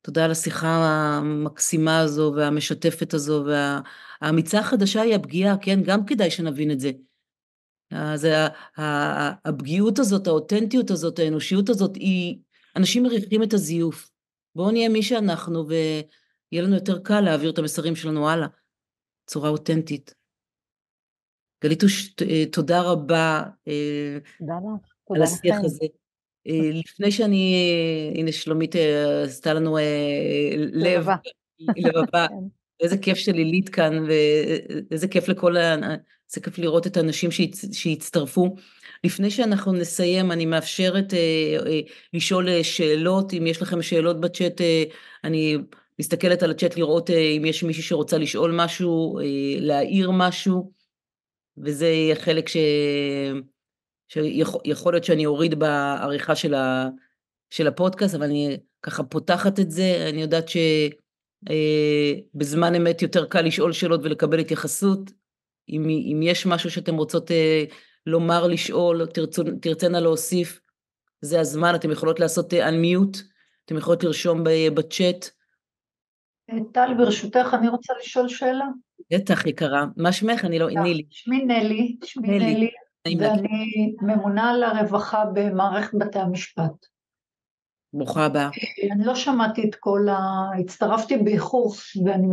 תודה על השיחה המקסימה הזו והמשתפת הזו, והאמיצה החדשה היא הפגיעה, כן? גם כדאי שנבין את זה. אז הפגיעות הזאת, האותנטיות הזאת, האנושיות הזאת, היא, אנשים מריחים את הזיוף. בואו נהיה מי שאנחנו, ויהיה לנו יותר קל להעביר את המסרים שלנו הלאה, בצורה אותנטית. גליתוש, תודה רבה. אה, תודה לך. על השיח הזה. אה, לפני שאני, אה, הנה שלומית אה, עשתה לנו לב, לבבה. איזה כיף שלילית כאן, ואיזה כיף לכל ה... איזה כיף לראות את האנשים שהצטרפו. לפני שאנחנו נסיים, אני מאפשרת אה, אה, לשאול אה, שאלות, אם יש לכם שאלות בצ'אט, אה, אני מסתכלת על הצ'אט לראות אה, אם יש מישהי שרוצה לשאול משהו, אה, להעיר משהו, וזה יהיה חלק ש... שיכול להיות שאני אוריד בעריכה של, ה... של הפודקאסט, אבל אני ככה פותחת את זה, אני יודעת שבזמן אה, אמת יותר קל לשאול שאלות ולקבל התייחסות. אם, אם יש משהו שאתם רוצות אה, לומר, לשאול, תרצו, תרצנה להוסיף, זה הזמן, אתם יכולות לעשות unmute, אתם יכולות לרשום בצ'אט. טל, ברשותך, אני רוצה לשאול שאלה. בטח, יקרה. מה שמך? אני לא, נילי. שמי נלי, שמי נלי, ואני ממונה על הרווחה במערכת בתי המשפט. ברוכה הבאה. אני לא שמעתי את כל ה... הצטרפתי באיחור, ואני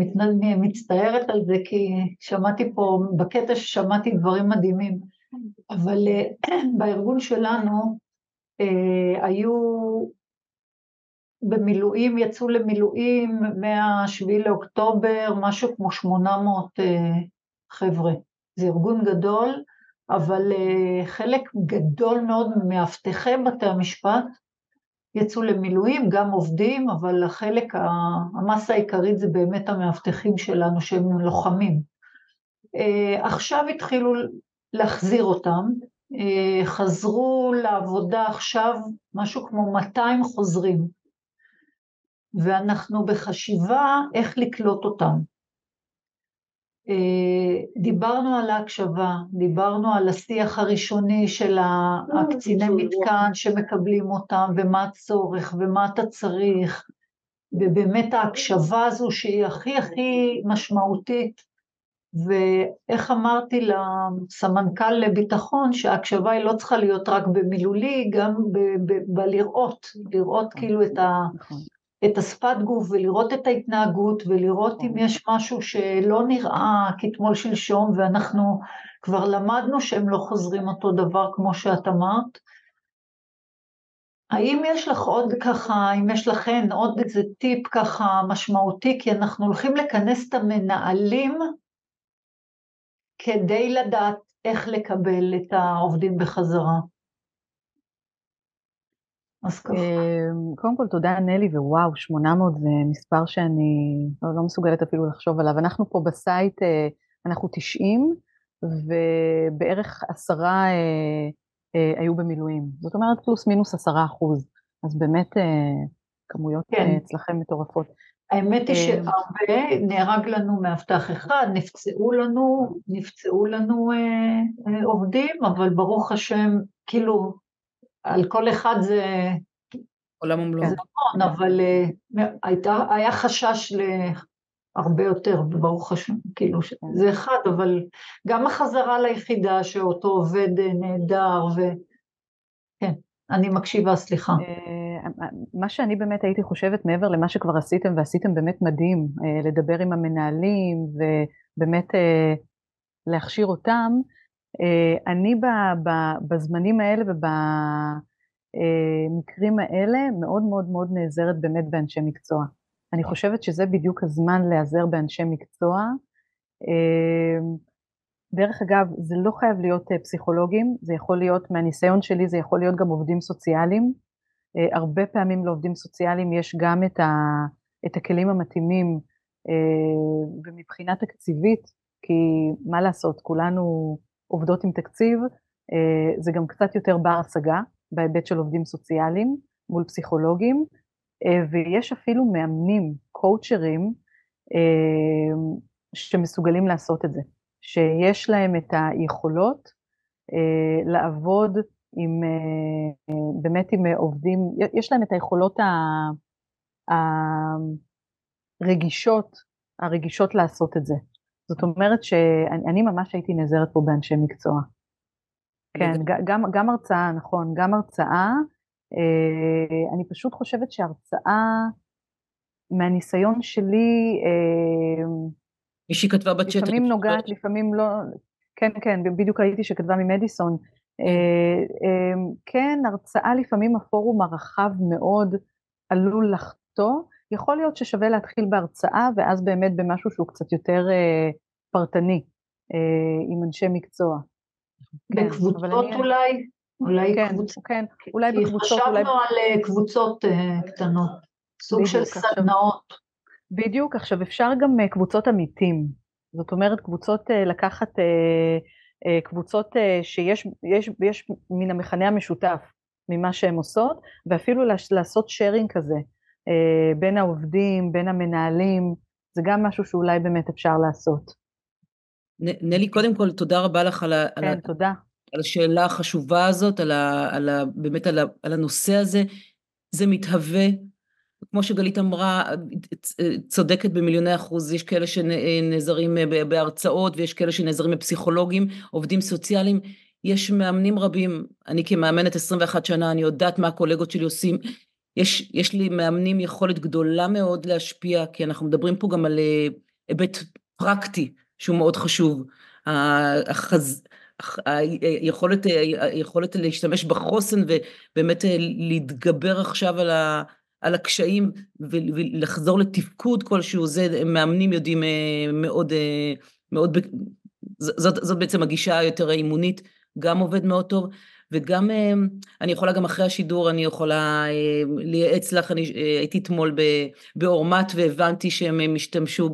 מצטערת על זה, כי שמעתי פה, בקטע ששמעתי דברים מדהימים, אבל בארגון שלנו אה, היו במילואים, יצאו למילואים מה-7 לאוקטובר, משהו כמו 800 אה, חבר'ה. זה ארגון גדול, אבל אה, חלק גדול מאוד ממאבטחי בתי המשפט יצאו למילואים, גם עובדים, אבל החלק, המסה העיקרית זה באמת המאבטחים שלנו שהם לוחמים. אה, עכשיו התחילו להחזיר אותם, חזרו לעבודה עכשיו משהו כמו 200 חוזרים, ואנחנו בחשיבה איך לקלוט אותם. אה, דיברנו על ההקשבה, דיברנו על השיח הראשוני של הקציני מתקן שמקבלים אותם ומה הצורך ומה אתה צריך. ובאמת ההקשבה הזו שהיא הכי הכי משמעותית. ואיך אמרתי לסמנכ"ל לביטחון שההקשבה היא לא צריכה להיות רק במילולי, גם בלראות, לראות נכון, כאילו את ה... את השפת גוף ולראות את ההתנהגות ולראות אם יש משהו שלא נראה כתמול שלשום ואנחנו כבר למדנו שהם לא חוזרים אותו דבר כמו שאת אמרת. האם יש לך עוד ככה, אם יש לכן עוד איזה טיפ ככה משמעותי, כי אנחנו הולכים לכנס את המנהלים כדי לדעת איך לקבל את העובדים בחזרה. אז ככה. אמ, קודם כל תודה נלי, ווואו, 800 זה מספר שאני לא, לא מסוגלת אפילו לחשוב עליו. אנחנו פה בסייט, אה, אנחנו 90, ובערך עשרה אה, אה, היו במילואים. זאת אומרת, פלוס מינוס עשרה אחוז. אז באמת כמויות כן. אצלכם מטורפות. האמת היא שהרבה, נהרג לנו מאבטח אחד, נפצעו לנו, נפצעו לנו אה, אה, עובדים, אבל ברוך השם, כאילו, על כל אחד זה... עולם ומלואו. זה נכון, אבל uh, הייתה, היה חשש להרבה יותר, ברוך השם, כאילו, זה אחד, אבל גם החזרה ליחידה שאותו עובד אה, נהדר, ו... כן, אני מקשיבה, סליחה. אה, מה שאני באמת הייתי חושבת, מעבר למה שכבר עשיתם, ועשיתם באמת מדהים, לדבר עם המנהלים, ובאמת להכשיר אותם, אה, אני בזמנים האלה ובמקרים האלה מאוד מאוד מאוד נעזרת באמת באנשי מקצוע. אני חושבת שזה בדיוק הזמן להיעזר באנשי מקצוע. אה, דרך אגב, זה לא חייב להיות אה, פסיכולוגים, זה יכול להיות, מהניסיון שלי, זה יכול להיות גם עובדים סוציאליים. הרבה פעמים לעובדים סוציאליים יש גם את, ה, את הכלים המתאימים, ומבחינה תקציבית, כי מה לעשות, כולנו עובדות עם תקציב, אה, זה גם קצת יותר בר השגה בהיבט של עובדים סוציאליים מול פסיכולוגים, אה, ויש אפילו מאמנים, קואוצ'רים, אה, שמסוגלים לעשות את זה, שיש להם את היכולות לעבוד עם, באמת עם עובדים, יש להם את היכולות הרגישות, הרגישות לעשות את זה. זאת אומרת שאני ממש הייתי נעזרת פה באנשי מקצוע. כן, גם, גם הרצאה, נכון, גם הרצאה. אה, אני פשוט חושבת שהרצאה, מהניסיון שלי, אה, מישהי כתבה בצ'אט. לפעמים נוגעת, לפעמים לא, כן, כן, בדיוק ראיתי שכתבה ממדיסון. אה, כן, הרצאה לפעמים הפורום הרחב מאוד עלול אותו, יכול להיות ששווה להתחיל בהרצאה ואז באמת במשהו שהוא קצת יותר אה, פרטני, אה, עם אנשי מקצוע. כן, בקבוצות אני... אולי? אולי כן, קבוצ... כן, אולי כי בקבוצות, חשבנו אולי... על אה, קבוצות אה, קטנות, סוג של סדנאות. בדיוק, עכשיו אפשר גם אה, קבוצות עמיתים, זאת אומרת קבוצות אה, לקחת אה, אה, קבוצות אה, שיש יש, יש מן המכנה המשותף ממה שהן עושות, ואפילו לעשות שיירינג כזה אה, בין העובדים, בין המנהלים, זה גם משהו שאולי באמת אפשר לעשות. נלי, קודם כל, תודה רבה לך על, ה, על, כן, תודה. על השאלה החשובה הזאת, על ה, על ה, באמת על, ה, על הנושא הזה. זה מתהווה, כמו שגלית אמרה, צודקת במיליוני אחוז, יש כאלה שנעזרים בהרצאות ויש כאלה שנעזרים בפסיכולוגים, עובדים סוציאליים, יש מאמנים רבים, אני כמאמנת 21 שנה, אני יודעת מה הקולגות שלי עושים, יש, יש לי מאמנים יכולת גדולה מאוד להשפיע, כי אנחנו מדברים פה גם על אה, היבט פרקטי שהוא מאוד חשוב. החז... היכולת, היכולת להשתמש בחוסן ובאמת אה, להתגבר עכשיו על, ה, על הקשיים ולחזור לתפקוד כלשהו, זה מאמנים יודעים אה, מאוד, מאוד, זאת, זאת בעצם הגישה היותר האימונית, גם עובד מאוד טוב, וגם אני יכולה גם אחרי השידור, אני יכולה לייעץ לך, אני הייתי אתמול באורמת והבנתי שהם השתמשו,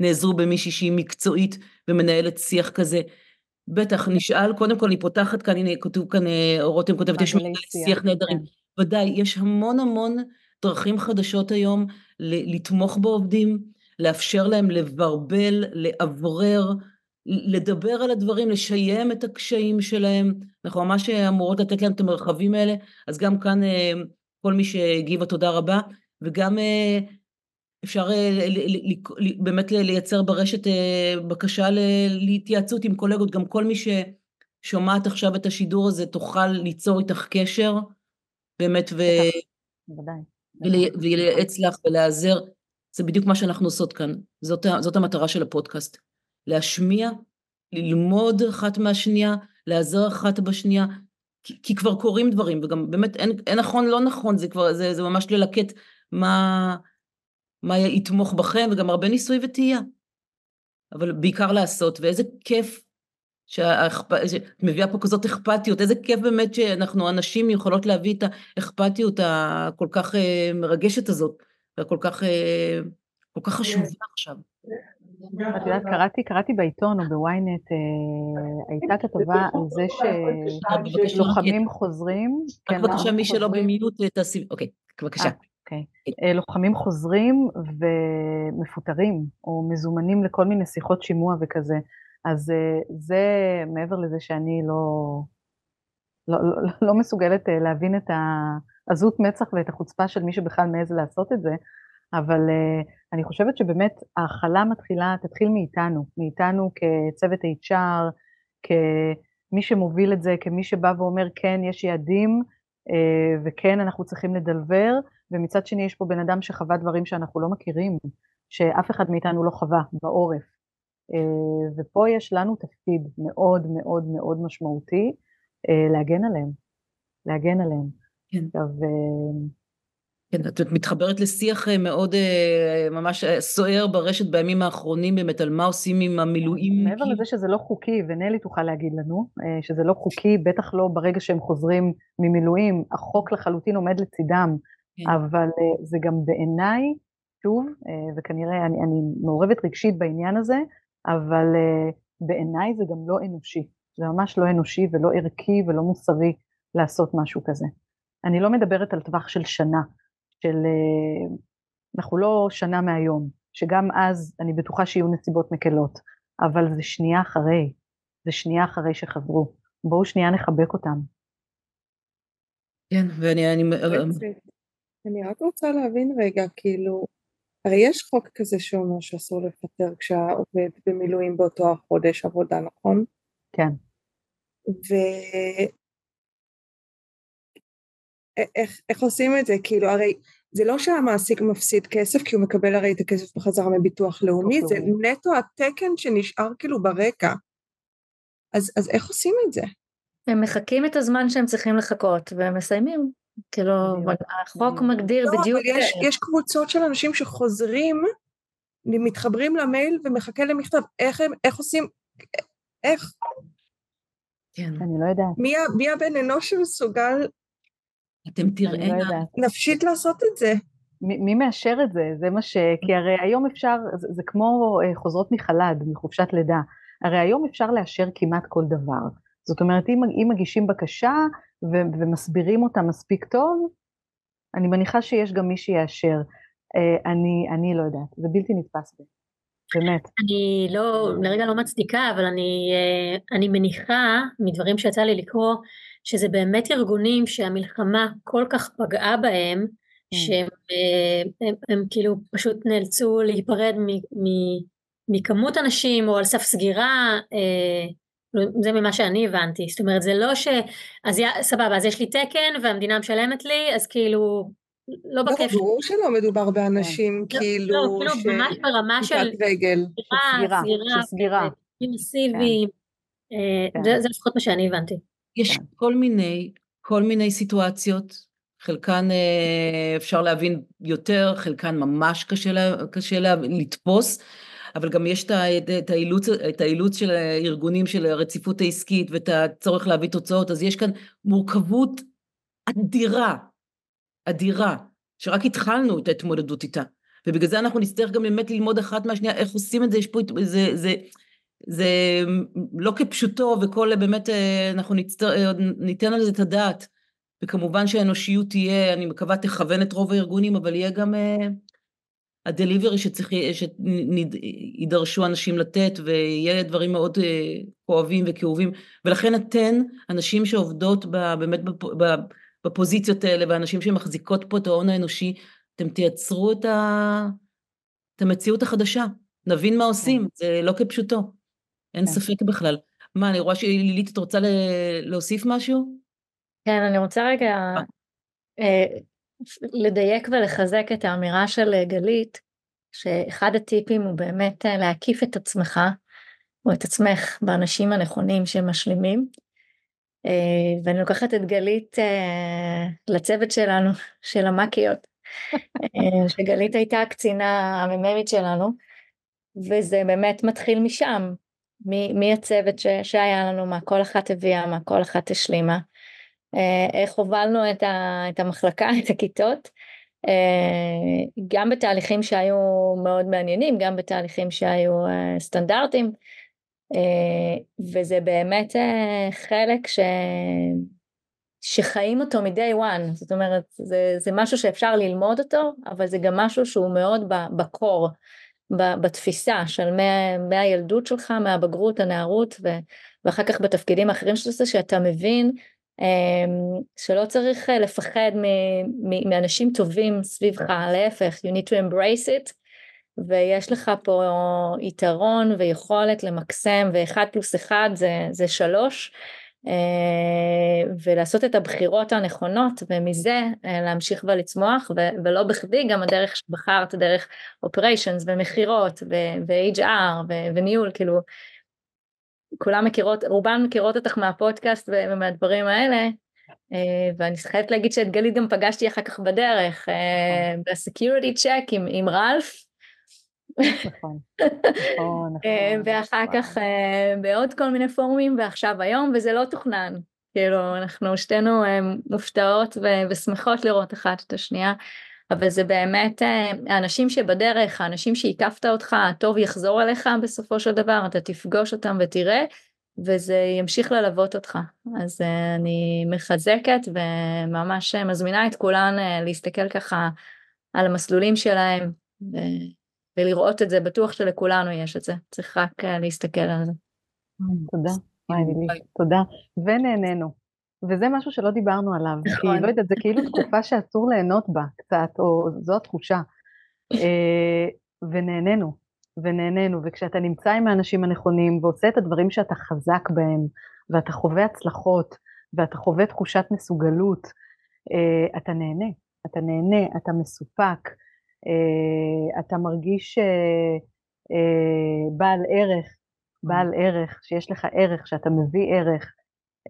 נעזרו במישהי שהיא מקצועית ומנהלת שיח כזה. בטח, נשאל, קודם כל אני פותחת כאן, הנה כתוב כאן, רותם כותבת, יש מנהלי שיח נהדרים. כן. ודאי, יש המון המון דרכים חדשות היום לתמוך בעובדים, לאפשר להם לברבל, לאוורר, לדבר על הדברים, לשיים את הקשיים שלהם, אנחנו ממש אמורות לתת להם את המרחבים האלה, אז גם כאן כל מי שהגיבה תודה רבה, וגם אפשר באמת לייצר ברשת בקשה להתייעצות עם קולגות, גם כל מי ששומעת עכשיו את השידור הזה תוכל ליצור איתך קשר, באמת, ו... ולייעץ לך ולהיעזר, זה בדיוק מה שאנחנו עושות כאן, זאת, זאת המטרה של הפודקאסט. להשמיע, ללמוד אחת מהשנייה, לעזור אחת בשנייה, כי, כי כבר קורים דברים, וגם באמת אין, אין נכון, לא נכון, זה כבר, זה, זה ממש ללקט מה, מה יתמוך בכם, וגם הרבה ניסוי וטעייה. אבל בעיקר לעשות, ואיזה כיף שאת מביאה פה כזאת אכפתיות, איזה כיף באמת שאנחנו הנשים יכולות להביא את האכפתיות הכל כך uh, מרגשת הזאת, והכל כך, uh, כל כך חשובה עכשיו. את יודעת, קראתי, קראתי בעיתון או בוויינט, אה, הייתה כתבה על זה שלוחמים חוזרים. רק בבקשה, מי שלא במיוט, תעשי, אוקיי, בבקשה. אוקיי. לוחמים חוזרים ומפוטרים, או מזומנים לכל מיני שיחות שימוע וכזה. אז זה מעבר לזה שאני לא, לא, לא, לא מסוגלת להבין את העזות מצח ואת החוצפה של מי שבכלל מעז לעשות את זה, אבל אני חושבת שבאמת ההכלה מתחילה, תתחיל מאיתנו, מאיתנו כצוות HR, כמי שמוביל את זה, כמי שבא ואומר כן, יש יעדים, uh, וכן, אנחנו צריכים לדלבר, ומצד שני יש פה בן אדם שחווה דברים שאנחנו לא מכירים, שאף אחד מאיתנו לא חווה בעורף. Uh, ופה יש לנו תפקיד מאוד מאוד מאוד משמעותי uh, להגן עליהם, להגן עליהם. כן. עכשיו, כן, את מתחברת לשיח מאוד ממש סוער ברשת בימים האחרונים באמת על מה עושים עם המילואים. מעבר לזה שזה לא חוקי, ונלי תוכל להגיד לנו, שזה לא חוקי, בטח לא ברגע שהם חוזרים ממילואים, החוק לחלוטין עומד לצידם, כן. אבל זה גם בעיניי, שוב, וכנראה אני, אני מעורבת רגשית בעניין הזה, אבל בעיניי זה גם לא אנושי, זה ממש לא אנושי ולא ערכי ולא מוסרי לעשות משהו כזה. אני לא מדברת על טווח של שנה, של אנחנו לא שנה מהיום, שגם אז אני בטוחה שיהיו נסיבות מקלות, אבל זה שנייה אחרי, זה שנייה אחרי שחזרו. בואו שנייה נחבק אותם. כן, ואני... אני, אני רק רוצה להבין רגע, כאילו, הרי יש חוק כזה שאומר שאסור לפטר כשהעובד במילואים באותו החודש עבודה, נכון? כן. איך, איך עושים את זה? כאילו הרי זה לא שהמעסיק מפסיד כסף כי הוא מקבל הרי את הכסף בחזרה מביטוח לאומי, זה נטו התקן שנשאר כאילו ברקע. אז, אז איך עושים את זה? הם מחכים את הזמן שהם צריכים לחכות והם מסיימים כאילו, החוק מגדיר לא, בדיוק... אבל יש, יש קבוצות של אנשים שחוזרים, מתחברים למייל ומחכה למכתב. איך הם, איך עושים, איך? כן. אני לא יודעת. מי, מי הבן אנוש שמסוגל אתם לא תראינה, יודעת. נפשית לעשות את זה? מי מאשר את זה? זה מה ש... כי הרי היום אפשר, זה, זה כמו אה, חוזרות מחל"ד, מחופשת לידה. הרי היום אפשר לאשר כמעט כל דבר. זאת אומרת, אם, אם מגישים בקשה ו, ומסבירים אותה מספיק טוב, אני מניחה שיש גם מי שיאשר. אה, אני, אני לא יודעת, זה בלתי נתפס לי. באמת. אני לא, לרגע לא מצדיקה, אבל אני, אה, אני מניחה מדברים שיצא לי לקרוא, שזה באמת ארגונים שהמלחמה כל כך פגעה בהם, שהם אה, הם, הם כאילו פשוט נאלצו להיפרד מ, מ, מכמות אנשים או על סף סגירה, אה, זה ממה שאני הבנתי, זאת אומרת זה לא ש... אז יא- סבבה, אז יש לי תקן והמדינה משלמת לי, אז כאילו לא לא, בכיף. ברור שלא מדובר באנשים לא, כאילו לא, כאילו ממש ברמה של רגל. סגירה, סגירה, סגירה. מסיביים, אה, כן. זה זה לפחות מה שאני הבנתי. יש כן. כל מיני, כל מיני סיטואציות, חלקן אה, אפשר להבין יותר, חלקן ממש קשה, לה, קשה לה, לתפוס, אבל גם יש את, את, האילוץ, את האילוץ של הארגונים של הרציפות העסקית ואת הצורך להביא תוצאות, אז יש כאן מורכבות אדירה, אדירה, שרק התחלנו את ההתמודדות איתה. ובגלל זה אנחנו נצטרך גם באמת ללמוד אחת מהשנייה איך עושים את זה, יש פה, זה, זה, זה לא כפשוטו וכל באמת אה, אנחנו נצטר, ניתן על זה את הדעת. וכמובן שהאנושיות תהיה, אני מקווה תכוון את רוב הארגונים, אבל יהיה גם אה, הדליברי שצריך, שידרשו אנשים לתת, ויהיה דברים מאוד אה, כואבים וכאובים, ולכן אתן, הנשים שעובדות ב, באמת בפוזיציות האלה, ואנשים שמחזיקות פה את ההון האנושי, אתם תייצרו את, ה, את המציאות החדשה, נבין מה עושים, זה לא כפשוטו, אין כן. ספק בכלל. מה, אני רואה שלילית, את רוצה להוסיף משהו? כן, אני רוצה רגע אה, לדייק ולחזק את האמירה של אה, גלית, שאחד הטיפים הוא באמת אה, להקיף את עצמך או את עצמך באנשים הנכונים שמשלימים. אה, ואני לוקחת את גלית אה, לצוות שלנו, של המאקיות, אה, שגלית הייתה הקצינה המ"מית שלנו, וזה באמת מתחיל משם, מ- מהצוות ש- שהיה לנו, מה כל אחת הביאה, מה כל אחת השלימה. אה, איך הובלנו את, ה, את המחלקה, את הכיתות, אה, גם בתהליכים שהיו מאוד מעניינים, גם בתהליכים שהיו אה, סטנדרטיים, וזה באמת חלק ש... שחיים אותו מ-day one, זאת אומרת, זה, זה משהו שאפשר ללמוד אותו, אבל זה גם משהו שהוא מאוד בקור, בתפיסה של מה, מהילדות שלך, מהבגרות, הנערות, ו, ואחר כך בתפקידים האחרים שאתה עושה, שאתה מבין אמ, שלא צריך אה, לפחד מ- מ- מאנשים טובים סביבך, להפך, you need to embrace it, ויש לך פה יתרון ויכולת למקסם, ואחד פלוס אחד זה, זה שלוש, ולעשות את הבחירות הנכונות, ומזה אה, להמשיך ולצמוח, ו- ולא בכדי גם הדרך שבחרת, דרך operations ומכירות ו-HR ו- וניהול, כאילו, כולם מכירות, רובן מכירות אותך מהפודקאסט ומהדברים האלה, אה, ואני חייבת להגיד שאת גלית גם פגשתי אחר כך בדרך, אה, בסקיוריטי צ'ק עם, עם רלף, נכון, נכון, אה, נכון. ואחר וואו. כך אה, בעוד כל מיני פורומים, ועכשיו היום, וזה לא תוכנן. כאילו, אנחנו שתינו אה, מופתעות ושמחות לראות אחת את השנייה, אבל זה באמת האנשים שבדרך, האנשים שהקפת אותך, הטוב יחזור אליך בסופו של דבר, אתה תפגוש אותם ותראה, וזה ימשיך ללוות אותך. אז אני מחזקת וממש מזמינה את כולן להסתכל ככה על המסלולים שלהם. ו- ולראות את זה, בטוח שלכולנו יש את זה, צריך רק אה, להסתכל על זה. תודה, לילי, תודה. ונהנינו. וזה משהו שלא דיברנו עליו, כי נכון. לא יודעת, זה כאילו תקופה שאסור ליהנות בה קצת, או זו התחושה. אה, ונהנינו, ונהנינו, וכשאתה נמצא עם האנשים הנכונים ועושה את הדברים שאתה חזק בהם, ואתה חווה הצלחות, ואתה חווה תחושת מסוגלות, אה, אתה נהנה, אתה נהנה, אתה מסופק, אתה מרגיש אה, אה, בעל ערך, בעל ערך, שיש לך ערך, שאתה מביא ערך,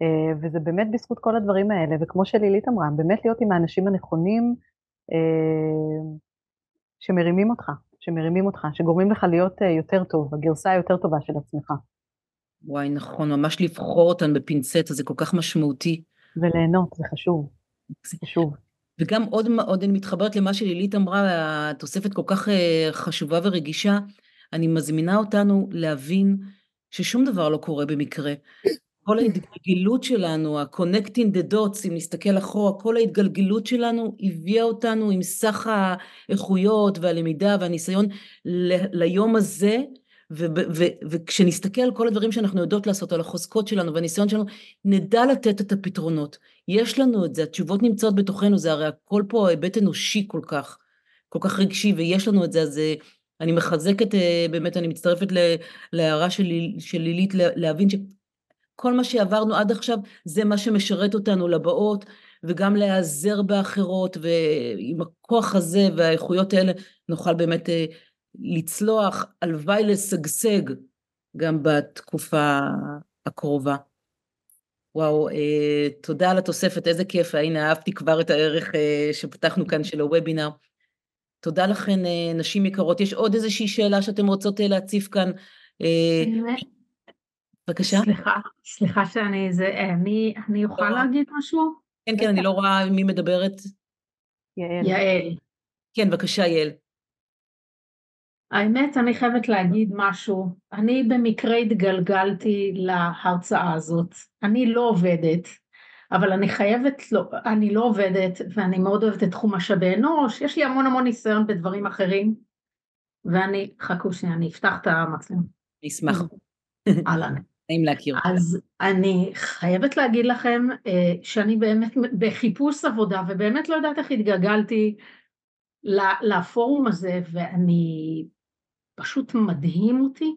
אה, וזה באמת בזכות כל הדברים האלה, וכמו שלילית אמרה, באמת להיות עם האנשים הנכונים אה, שמרימים אותך, שמרימים אותך, שגורמים לך להיות אה, יותר טוב, הגרסה היותר טובה של עצמך. וואי, נכון, ממש לבחור אותן בפינצטה, זה כל כך משמעותי. וליהנות, זה חשוב. זה חשוב. וגם עוד, עוד אני מתחברת למה שלילית אמרה, התוספת כל כך חשובה ורגישה, אני מזמינה אותנו להבין ששום דבר לא קורה במקרה. כל ההתגלגלות שלנו, ה-connecting the dots, אם נסתכל אחורה, כל ההתגלגלות שלנו הביאה אותנו עם סך האיכויות והלמידה והניסיון ל- ליום הזה, וכשנסתכל על כל הדברים שאנחנו יודעות לעשות, על החוזקות שלנו והניסיון שלנו, נדע לתת את הפתרונות. יש לנו את זה, התשובות נמצאות בתוכנו, זה הרי הכל פה היבט אנושי כל כך, כל כך רגשי, ויש לנו את זה, אז אה, אני מחזקת, אה, באמת, אני מצטרפת להערה של, של לילית, להבין ש... כל מה שעברנו עד עכשיו זה מה שמשרת אותנו לבאות, וגם להיעזר באחרות, ועם הכוח הזה והאיכויות האלה נוכל באמת אה, לצלוח, הלוואי לשגשג גם בתקופה הקרובה. וואו, אה, תודה על התוספת, איזה כיף, הנה אהבתי כבר את הערך אה, שפתחנו כאן של הוובינר. תודה לכן, אה, נשים יקרות. יש עוד איזושהי שאלה שאתן רוצות אה, להציף כאן? אה, בבקשה. סליחה, סליחה שאני, זה, אני, אני אוכל לא. להגיד משהו? כן, כן, אני לא רואה מי מדברת. יעל. יעל. כן, בבקשה, יעל. האמת, אני חייבת להגיד משהו. אני במקרה התגלגלתי להרצאה הזאת. אני לא עובדת, אבל אני חייבת, לא, אני לא עובדת, ואני מאוד אוהבת את תחום משאבי אנוש, יש לי המון המון ניסיון בדברים אחרים, ואני, חכו שנייה, אני אפתח את המצלמה. אני אשמח. אהלן. נעים להכיר. אז אני חייבת להגיד לכם אה, שאני באמת בחיפוש עבודה ובאמת לא יודעת איך התגלגלתי לפורום הזה ואני פשוט מדהים אותי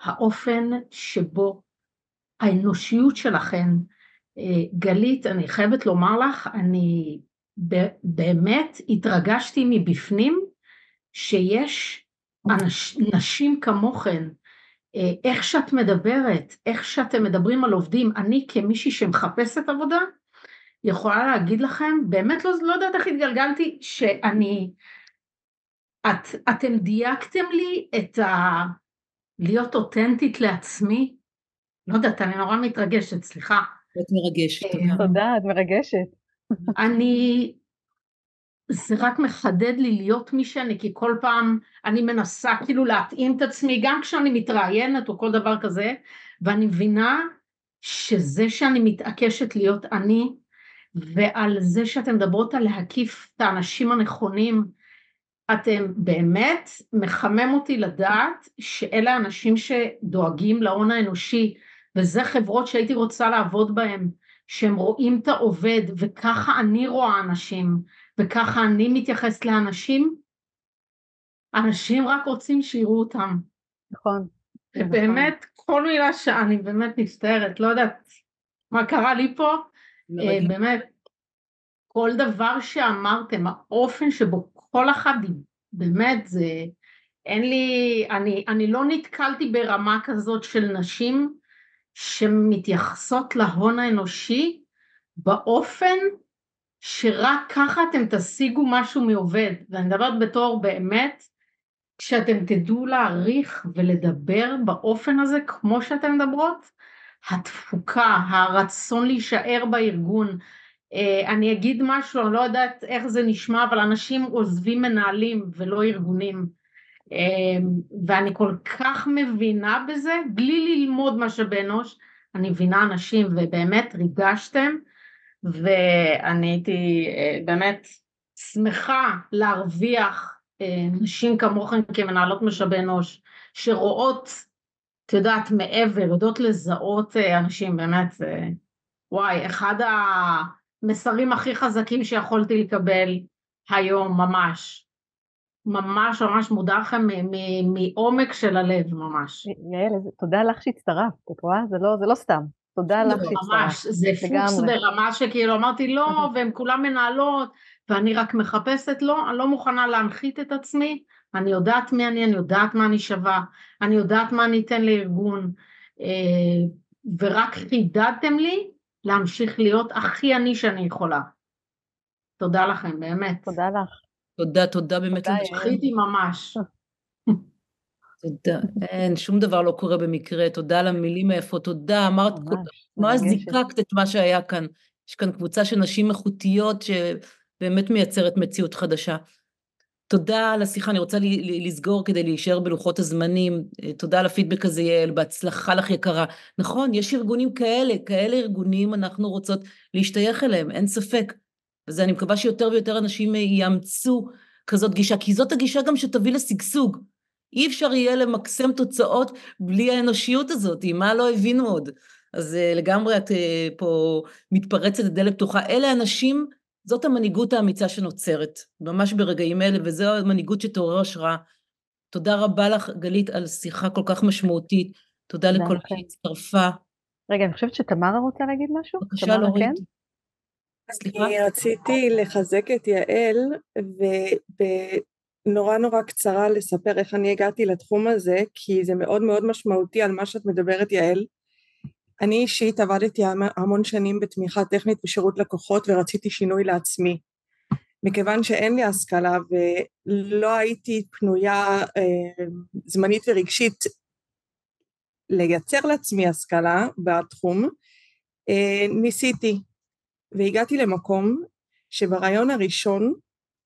האופן שבו האנושיות שלכם, אה, גלית, אני חייבת לומר לך, אני באמת התרגשתי מבפנים שיש אנש, נשים כמוכן. אה, איך שאת מדברת, איך שאתם מדברים על עובדים, אני כמישהי שמחפשת עבודה, יכולה להגיד לכם, באמת לא, לא יודעת איך התגלגלתי, שאני, את, אתם דייקתם לי את ה... להיות אותנטית לעצמי, לא יודעת, אני נורא מתרגשת, סליחה. את מרגשת, אה, תודה. את מרגשת. אני זה רק מחדד לי להיות מי שאני, כי כל פעם אני מנסה כאילו להתאים את עצמי, גם כשאני מתראיינת או כל דבר כזה, ואני מבינה שזה שאני מתעקשת להיות אני, ועל זה שאתן מדברות על להקיף את האנשים הנכונים, אתם באמת מחמם אותי לדעת שאלה האנשים שדואגים להון האנושי, וזה חברות שהייתי רוצה לעבוד בהן, שהם רואים את העובד, וככה אני רואה אנשים. וככה אני מתייחסת לאנשים, אנשים רק רוצים שיראו אותם. נכון. ובאמת, נכון. כל מילה שאני באמת מצטערת, לא יודעת מה קרה לי פה, אה, באמת, כל דבר שאמרתם, האופן שבו כל אחד, באמת זה, אין לי, אני, אני לא נתקלתי ברמה כזאת של נשים שמתייחסות להון האנושי באופן שרק ככה אתם תשיגו משהו מעובד, ואני מדברת בתור באמת, כשאתם תדעו להעריך ולדבר באופן הזה כמו שאתן מדברות, התפוקה, הרצון להישאר בארגון, אני אגיד משהו, אני לא יודעת איך זה נשמע, אבל אנשים עוזבים מנהלים ולא ארגונים, אה, ואני כל כך מבינה בזה, בלי ללמוד משאבי אנוש, אני מבינה אנשים ובאמת ריגשתם, ואני הייתי אה, באמת שמחה להרוויח אה, נשים כמוכן כמנהלות משאבי אנוש, שרואות, את יודעת, מעבר, יודעות לזהות אה, אנשים, באמת, וואי, אחד המסרים הכי חזקים שיכולתי לקבל היום, ממש. ממש ממש מודה לכם מעומק של הלב, ממש. יעל, תודה לך שהצטרפת, את רואה? זה לא, זה לא סתם. תודה לך שהצטרפת. ממש, זה פוקס ברמה שכאילו אמרתי לא, והם כולם מנהלות, ואני רק מחפשת לא, אני לא מוכנה להנחית את עצמי, אני יודעת מי אני, אני יודעת מה אני שווה, אני יודעת מה אני אתן לארגון, אה, ורק חידדתם לי להמשיך להיות הכי אני שאני יכולה. תודה לכם, באמת. תודה לך. תודה, תודה באמת. זכיתי ממש. תודה, אין, שום דבר לא קורה במקרה, תודה על המילים היפות, תודה, אמרת, ממש זיקקת את מה שהיה כאן. יש כאן קבוצה של נשים איכותיות שבאמת מייצרת מציאות חדשה. תודה על השיחה, אני רוצה לסגור כדי להישאר בלוחות הזמנים. תודה על הפידבק הזה, יעל, בהצלחה לך יקרה. נכון, יש ארגונים כאלה, כאלה ארגונים אנחנו רוצות להשתייך אליהם, אין ספק. וזה, אני מקווה שיותר ויותר אנשים יאמצו כזאת גישה, כי זאת הגישה גם שתביא לשגשוג. אי אפשר יהיה למקסם תוצאות בלי האנושיות הזאת, מה לא הבינו עוד. אז לגמרי את פה מתפרצת לדלת פתוחה. אלה אנשים זאת המנהיגות האמיצה שנוצרת, ממש ברגעים אלה, וזו המנהיגות שתעורר השראה. תודה רבה לך, גלית, על שיחה כל כך משמעותית. תודה לכל מי שהצטרפה. רגע, אני חושבת שתמרה רוצה להגיד משהו? בבקשה, לורית. כן? סליחה? אני רציתי לחזק את יעל, ונורא נורא קצרה לספר איך אני הגעתי לתחום הזה, כי זה מאוד מאוד משמעותי על מה שאת מדברת, יעל. אני אישית עבדתי המון שנים בתמיכה טכנית בשירות לקוחות ורציתי שינוי לעצמי. מכיוון שאין לי השכלה ולא הייתי פנויה אה, זמנית ורגשית לייצר לעצמי השכלה בתחום, אה, ניסיתי והגעתי למקום שברעיון הראשון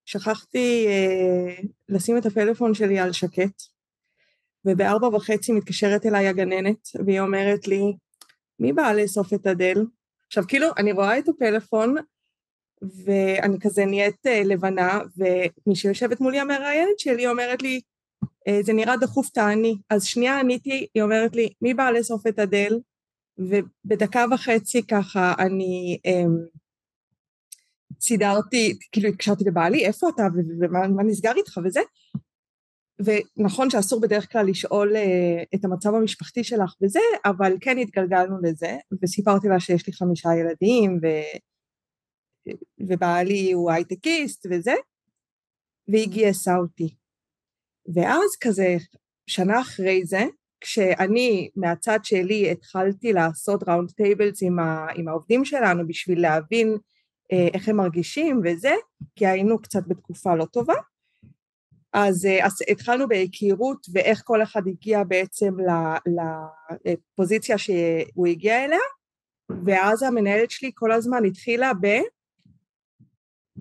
שכחתי אה, לשים את הפלאפון שלי על שקט ובארבע וחצי מתקשרת אליי הגננת והיא אומרת לי מי בא לאסוף את הדל? עכשיו כאילו אני רואה את הפלאפון ואני כזה נהיית אה, לבנה ומי שיושבת מולי המראיינת שלי אומרת לי אה, זה נראה דחוף תעני. אז שנייה עניתי היא אומרת לי מי בא לאסוף את הדל ובדקה וחצי ככה אני אמ, סידרתי כאילו התקשרתי לבעלי איפה אתה? ומה נסגר איתך? וזה ונכון שאסור בדרך כלל לשאול אה, את המצב המשפחתי שלך וזה, אבל כן התגלגלנו לזה, וסיפרתי לה שיש לי חמישה ילדים, ו... ובעלי הוא הייטקיסט וזה, והיא גייסה אותי. ואז כזה שנה אחרי זה, כשאני מהצד שלי התחלתי לעשות round tables עם, ה... עם העובדים שלנו בשביל להבין אה, איך הם מרגישים וזה, כי היינו קצת בתקופה לא טובה, אז, אה, אז התחלנו בהיכרות ואיך כל אחד הגיע בעצם לפוזיציה שהוא הגיע אליה, ואז המנהלת שלי כל הזמן התחילה ב...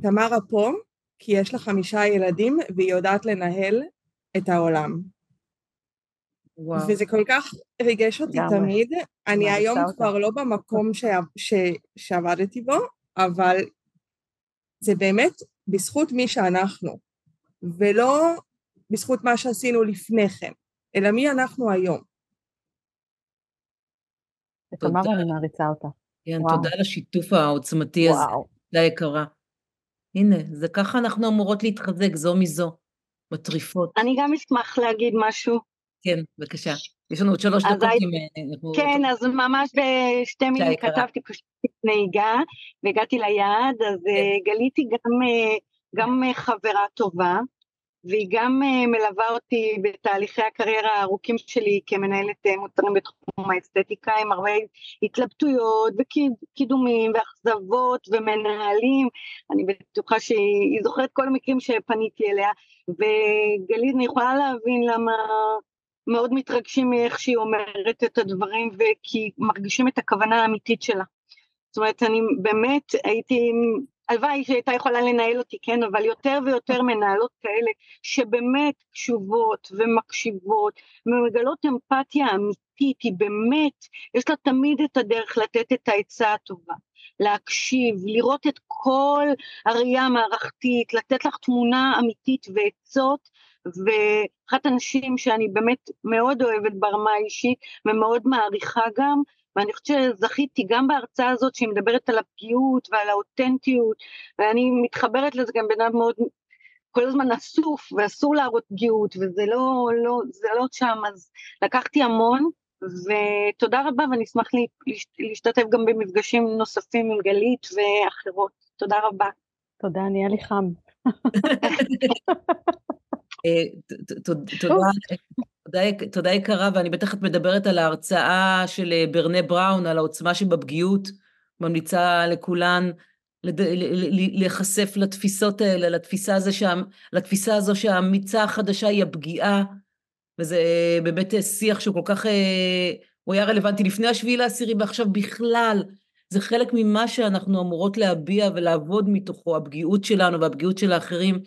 תמרה פה, כי יש לה חמישה ילדים והיא יודעת לנהל את העולם. וואו. וזה כל כך ריגש אותי גם תמיד. אני היום אותה. כבר לא במקום ש... ש... שעבדתי בו, אבל זה באמת בזכות מי שאנחנו. ולא בזכות מה שעשינו לפני כן, אלא מי אנחנו היום. תודה. אני מעריצה אותה. כן, תודה על השיתוף העוצמתי הזה, תודה יקרה. הנה, זה ככה אנחנו אמורות להתחזק זו מזו, מטריפות. אני גם אשמח להגיד משהו. כן, בבקשה. יש לנו עוד שלוש דקות אם... אה, כן, אז ממש בשתי מילים כתבתי פשוט נהיגה, והגעתי ליעד, אז כן. אה, גליתי גם, אה, גם חברה טובה, והיא גם אה, מלווה אותי בתהליכי הקריירה הארוכים שלי כמנהלת אה, מוצרים בתחום האסתטיקה עם הרבה התלבטויות וקידומים ואכזבות ומנהלים, אני בטוחה שהיא זוכרת כל המקרים שפניתי אליה, וגלית אני יכולה להבין למה מאוד מתרגשים מאיך שהיא אומרת את הדברים וכי מרגישים את הכוונה האמיתית שלה. זאת אומרת, אני באמת הייתי הלוואי שהייתה יכולה לנהל אותי, כן, אבל יותר ויותר מנהלות כאלה שבאמת קשובות ומקשיבות ומגלות אמפתיה אמיתית, היא באמת, יש לה תמיד את הדרך לתת את העצה הטובה, להקשיב, לראות את כל הראייה המערכתית, לתת לך תמונה אמיתית ועצות, ואחת הנשים שאני באמת מאוד אוהבת ברמה האישית ומאוד מעריכה גם, ואני חושבת שזכיתי גם בהרצאה הזאת שהיא מדברת על הפגיעות ועל האותנטיות, ואני מתחברת לזה גם בן מאוד כל הזמן אסוף ואסור להראות פגיעות וזה לא, לא, זה לא שם, אז לקחתי המון ותודה רבה ואני אשמח להשתתף גם במפגשים נוספים עם גלית ואחרות, תודה רבה. תודה, נהיה לי חם. אה, תודה, תודה יקרה, ואני בטח את מדברת על ההרצאה של אה, ברנה בראון, על העוצמה שבפגיעות. ממליצה לכולן להיחשף לתפיסות האלה, לתפיסה, הזה שה, לתפיסה הזו שהאמיצה החדשה היא הפגיעה, וזה באמת שיח שהוא כל כך, הוא היה רלוונטי לפני השביעי לעשירי ועכשיו בכלל, זה חלק ממה שאנחנו אמורות להביע ולעבוד מתוכו, הפגיעות שלנו והפגיעות של האחרים,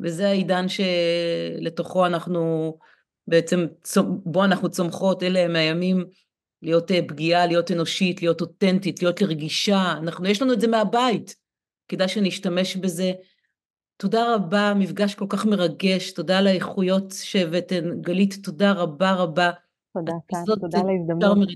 וזה העידן שלתוכו אנחנו בעצם, בו אנחנו צומחות, אלה הם הימים להיות אה, פגיעה, להיות אנושית, להיות אותנטית, להיות רגישה, אנחנו, יש לנו את זה מהבית, כדאי שנשתמש בזה. תודה רבה, מפגש כל כך מרגש, תודה על האיכויות שהבאתן. גלית, תודה רבה רבה. תודה, תודה על ההזדמנות.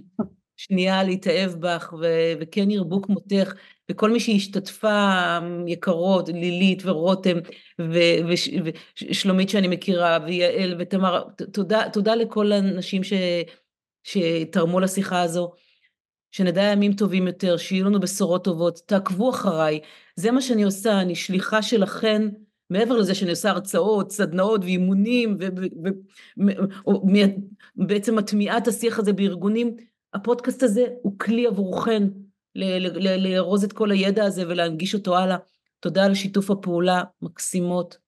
שנייה להתאהב בך, ו- וכן ירבו כמותך, וכל מי שהשתתפה, יקרות, לילית ורותם, ושלומית ו- ו- שאני מכירה, ויעל ותמר, תודה, תודה לכל הנשים ש- שתרמו לשיחה הזו, שנדע ימים טובים יותר, שיהיו לנו בשורות טובות, תעקבו אחריי, זה מה שאני עושה, אני שליחה שלכן, מעבר לזה שאני עושה הרצאות, סדנאות ואימונים, ובעצם מטמיעת השיח הזה בארגונים, הפודקאסט הזה הוא כלי עבורכן לארוז את כל הידע הזה ולהנגיש אותו הלאה. תודה על שיתוף הפעולה, מקסימות.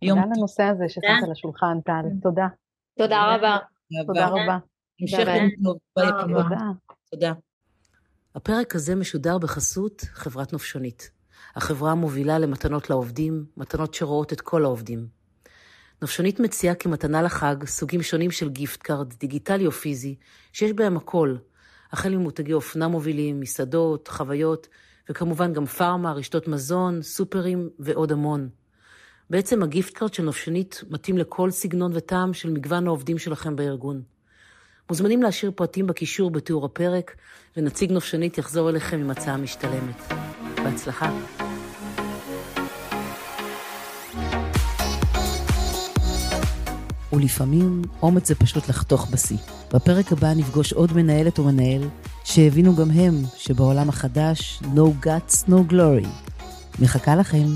תודה על הנושא הזה ששמת על השולחן, טל. תודה. תודה רבה. תודה רבה. המשך יום טוב, ביי. תודה. הפרק הזה משודר בחסות חברת נופשונית, החברה המובילה למתנות לעובדים, מתנות שרואות את כל העובדים. נופשונית מציעה כמתנה לחג סוגים שונים של gift card, דיגיטלי או פיזי, שיש בהם הכל, החל ממותגי אופנה מובילים, מסעדות, חוויות, וכמובן גם פארמה, רשתות מזון, סופרים ועוד המון. בעצם ה gift card של נופשונית מתאים לכל סגנון וטעם של מגוון העובדים שלכם בארגון. מוזמנים להשאיר פרטים בקישור בתיאור הפרק, ונציג נופשונית יחזור אליכם עם הצעה משתלמת. בהצלחה. ולפעמים אומץ זה פשוט לחתוך בשיא. בפרק הבא נפגוש עוד מנהלת או מנהל שהבינו גם הם שבעולם החדש no guts no glory. מחכה לכם.